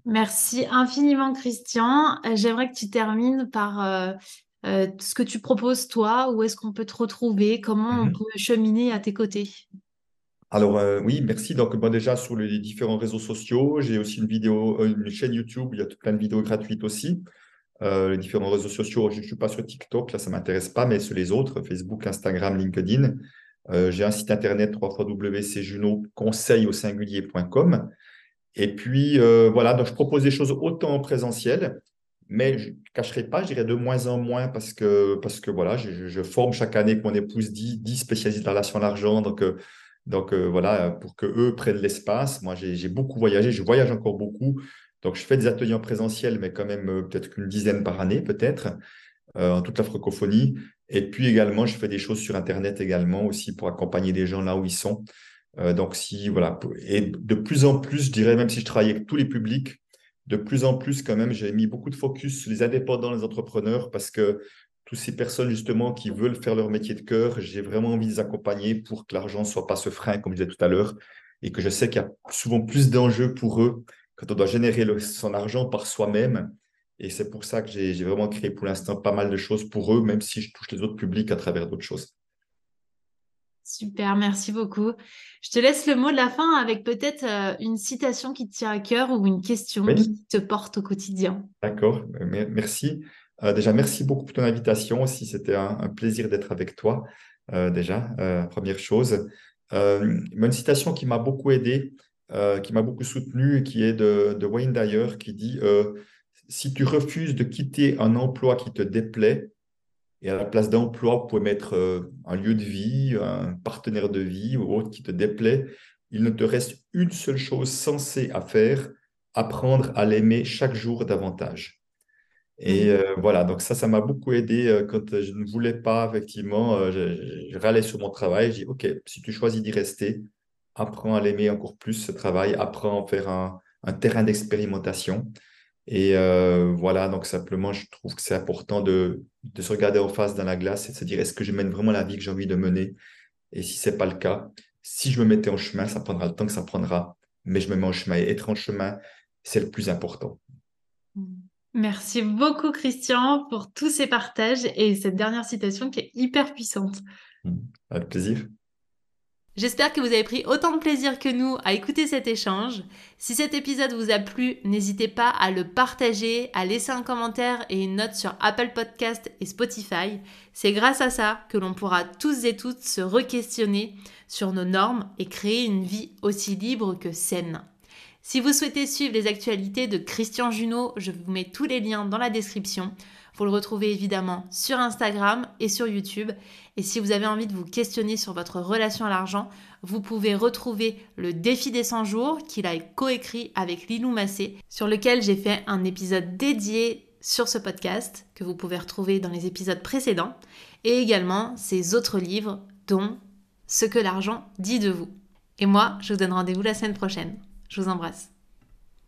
Merci infiniment, Christian. Euh, j'aimerais que tu termines par euh, euh, ce que tu proposes, toi. Où est-ce qu'on peut te retrouver? Comment on mhm. peut cheminer à tes côtés? Alors oui, merci. Donc moi déjà sur les différents réseaux sociaux, j'ai aussi une vidéo, une chaîne YouTube, il y a plein de vidéos gratuites aussi. les différents réseaux sociaux, je ne suis pas sur TikTok, là ça m'intéresse pas, mais sur les autres, Facebook, Instagram, LinkedIn. j'ai un site internet www.cjuno conseil au singulier.com. Et puis, euh, voilà, donc je propose des choses autant en présentiel, mais je ne cacherai pas, j'irai de moins en moins parce que, parce que voilà, je, forme chaque année avec mon épouse 10, 10 spécialistes de relation à l'argent. Donc, euh, donc euh, voilà, pour que eux prennent l'espace. Moi, j'ai beaucoup voyagé, je voyage encore beaucoup. Donc, je fais des ateliers en présentiel, mais quand même peut-être qu'une dizaine par année, peut-être. en toute la francophonie. Et puis également, je fais des choses sur Internet également aussi pour accompagner les gens là où ils sont. Donc, si, voilà. Et de plus en plus, je dirais, même si je travaille avec tous les publics, de plus en plus, quand même, j'ai mis beaucoup de focus sur les indépendants, les entrepreneurs, parce que toutes ces personnes, justement, qui veulent faire leur métier de cœur, j'ai vraiment envie de les accompagner pour que l'argent ne soit pas ce frein, comme je disais tout à l'heure, et que je sais qu'il y a souvent plus d'enjeux pour eux quand on doit générer son argent par soi-même. Et c'est pour ça que j'ai vraiment créé pour l'instant pas mal de choses pour eux, même si je touche les autres publics à travers d'autres choses. Super, merci beaucoup. Je te laisse le mot de la fin avec peut-être euh, une citation qui te tient à cœur ou une question qui te porte au quotidien. D'accord, merci. Euh, déjà, merci beaucoup pour ton invitation aussi. C'était un, plaisir d'être avec toi, euh, déjà, première chose. une citation qui m'a beaucoup aidé, qui m'a beaucoup soutenu, qui est de, de Wayne Dyer, qui dit Si tu refuses de quitter un emploi qui te déplaît, et à la place d'emploi, vous pouvez mettre euh, un lieu de vie, un partenaire de vie ou autre qui te déplaît. Il ne te reste une seule chose sensée à faire, apprendre à l'aimer chaque jour davantage. Et euh, voilà, donc ça, ça m'a beaucoup aidé euh, quand je ne voulais pas, effectivement, je, râlais sur mon travail. Je dis, OK, si tu choisis d'y rester, apprends à l'aimer encore plus, ce travail, apprends à en faire un, un terrain d'expérimentation. Et euh, voilà, donc simplement, je trouve que c'est important de, se regarder en face dans la glace et de se dire est-ce que je mène vraiment la vie que j'ai envie de mener? Et si ce n'est pas le cas, si je me mettais en chemin, ça prendra le temps que ça prendra, mais je me mets en chemin. Et être en chemin, c'est le plus important. Merci beaucoup, Christian, pour tous ces partages et cette dernière citation qui est hyper puissante. Avec plaisir. J'espère que vous avez pris autant de plaisir que nous à écouter cet échange. Si cet épisode vous a plu, n'hésitez pas à le partager, à laisser un commentaire et une note sur Apple Podcast et Spotify. C'est grâce à ça que l'on pourra tous et toutes se re-questionner sur nos normes et créer une vie aussi libre que saine. Si vous souhaitez suivre les actualités de Christian Junot, je vous mets tous les liens dans la description. Vous le retrouvez évidemment sur Instagram et sur YouTube. Et si vous avez envie de vous questionner sur votre relation à l'argent, vous pouvez retrouver le défi des 100 jours qu'il a coécrit avec Lilou Massé, sur lequel j'ai fait un épisode dédié sur ce podcast que vous pouvez retrouver dans les épisodes précédents, et également ses autres livres, dont Ce que l'argent dit de vous. Et moi, je vous donne rendez-vous la semaine prochaine. Je vous embrasse.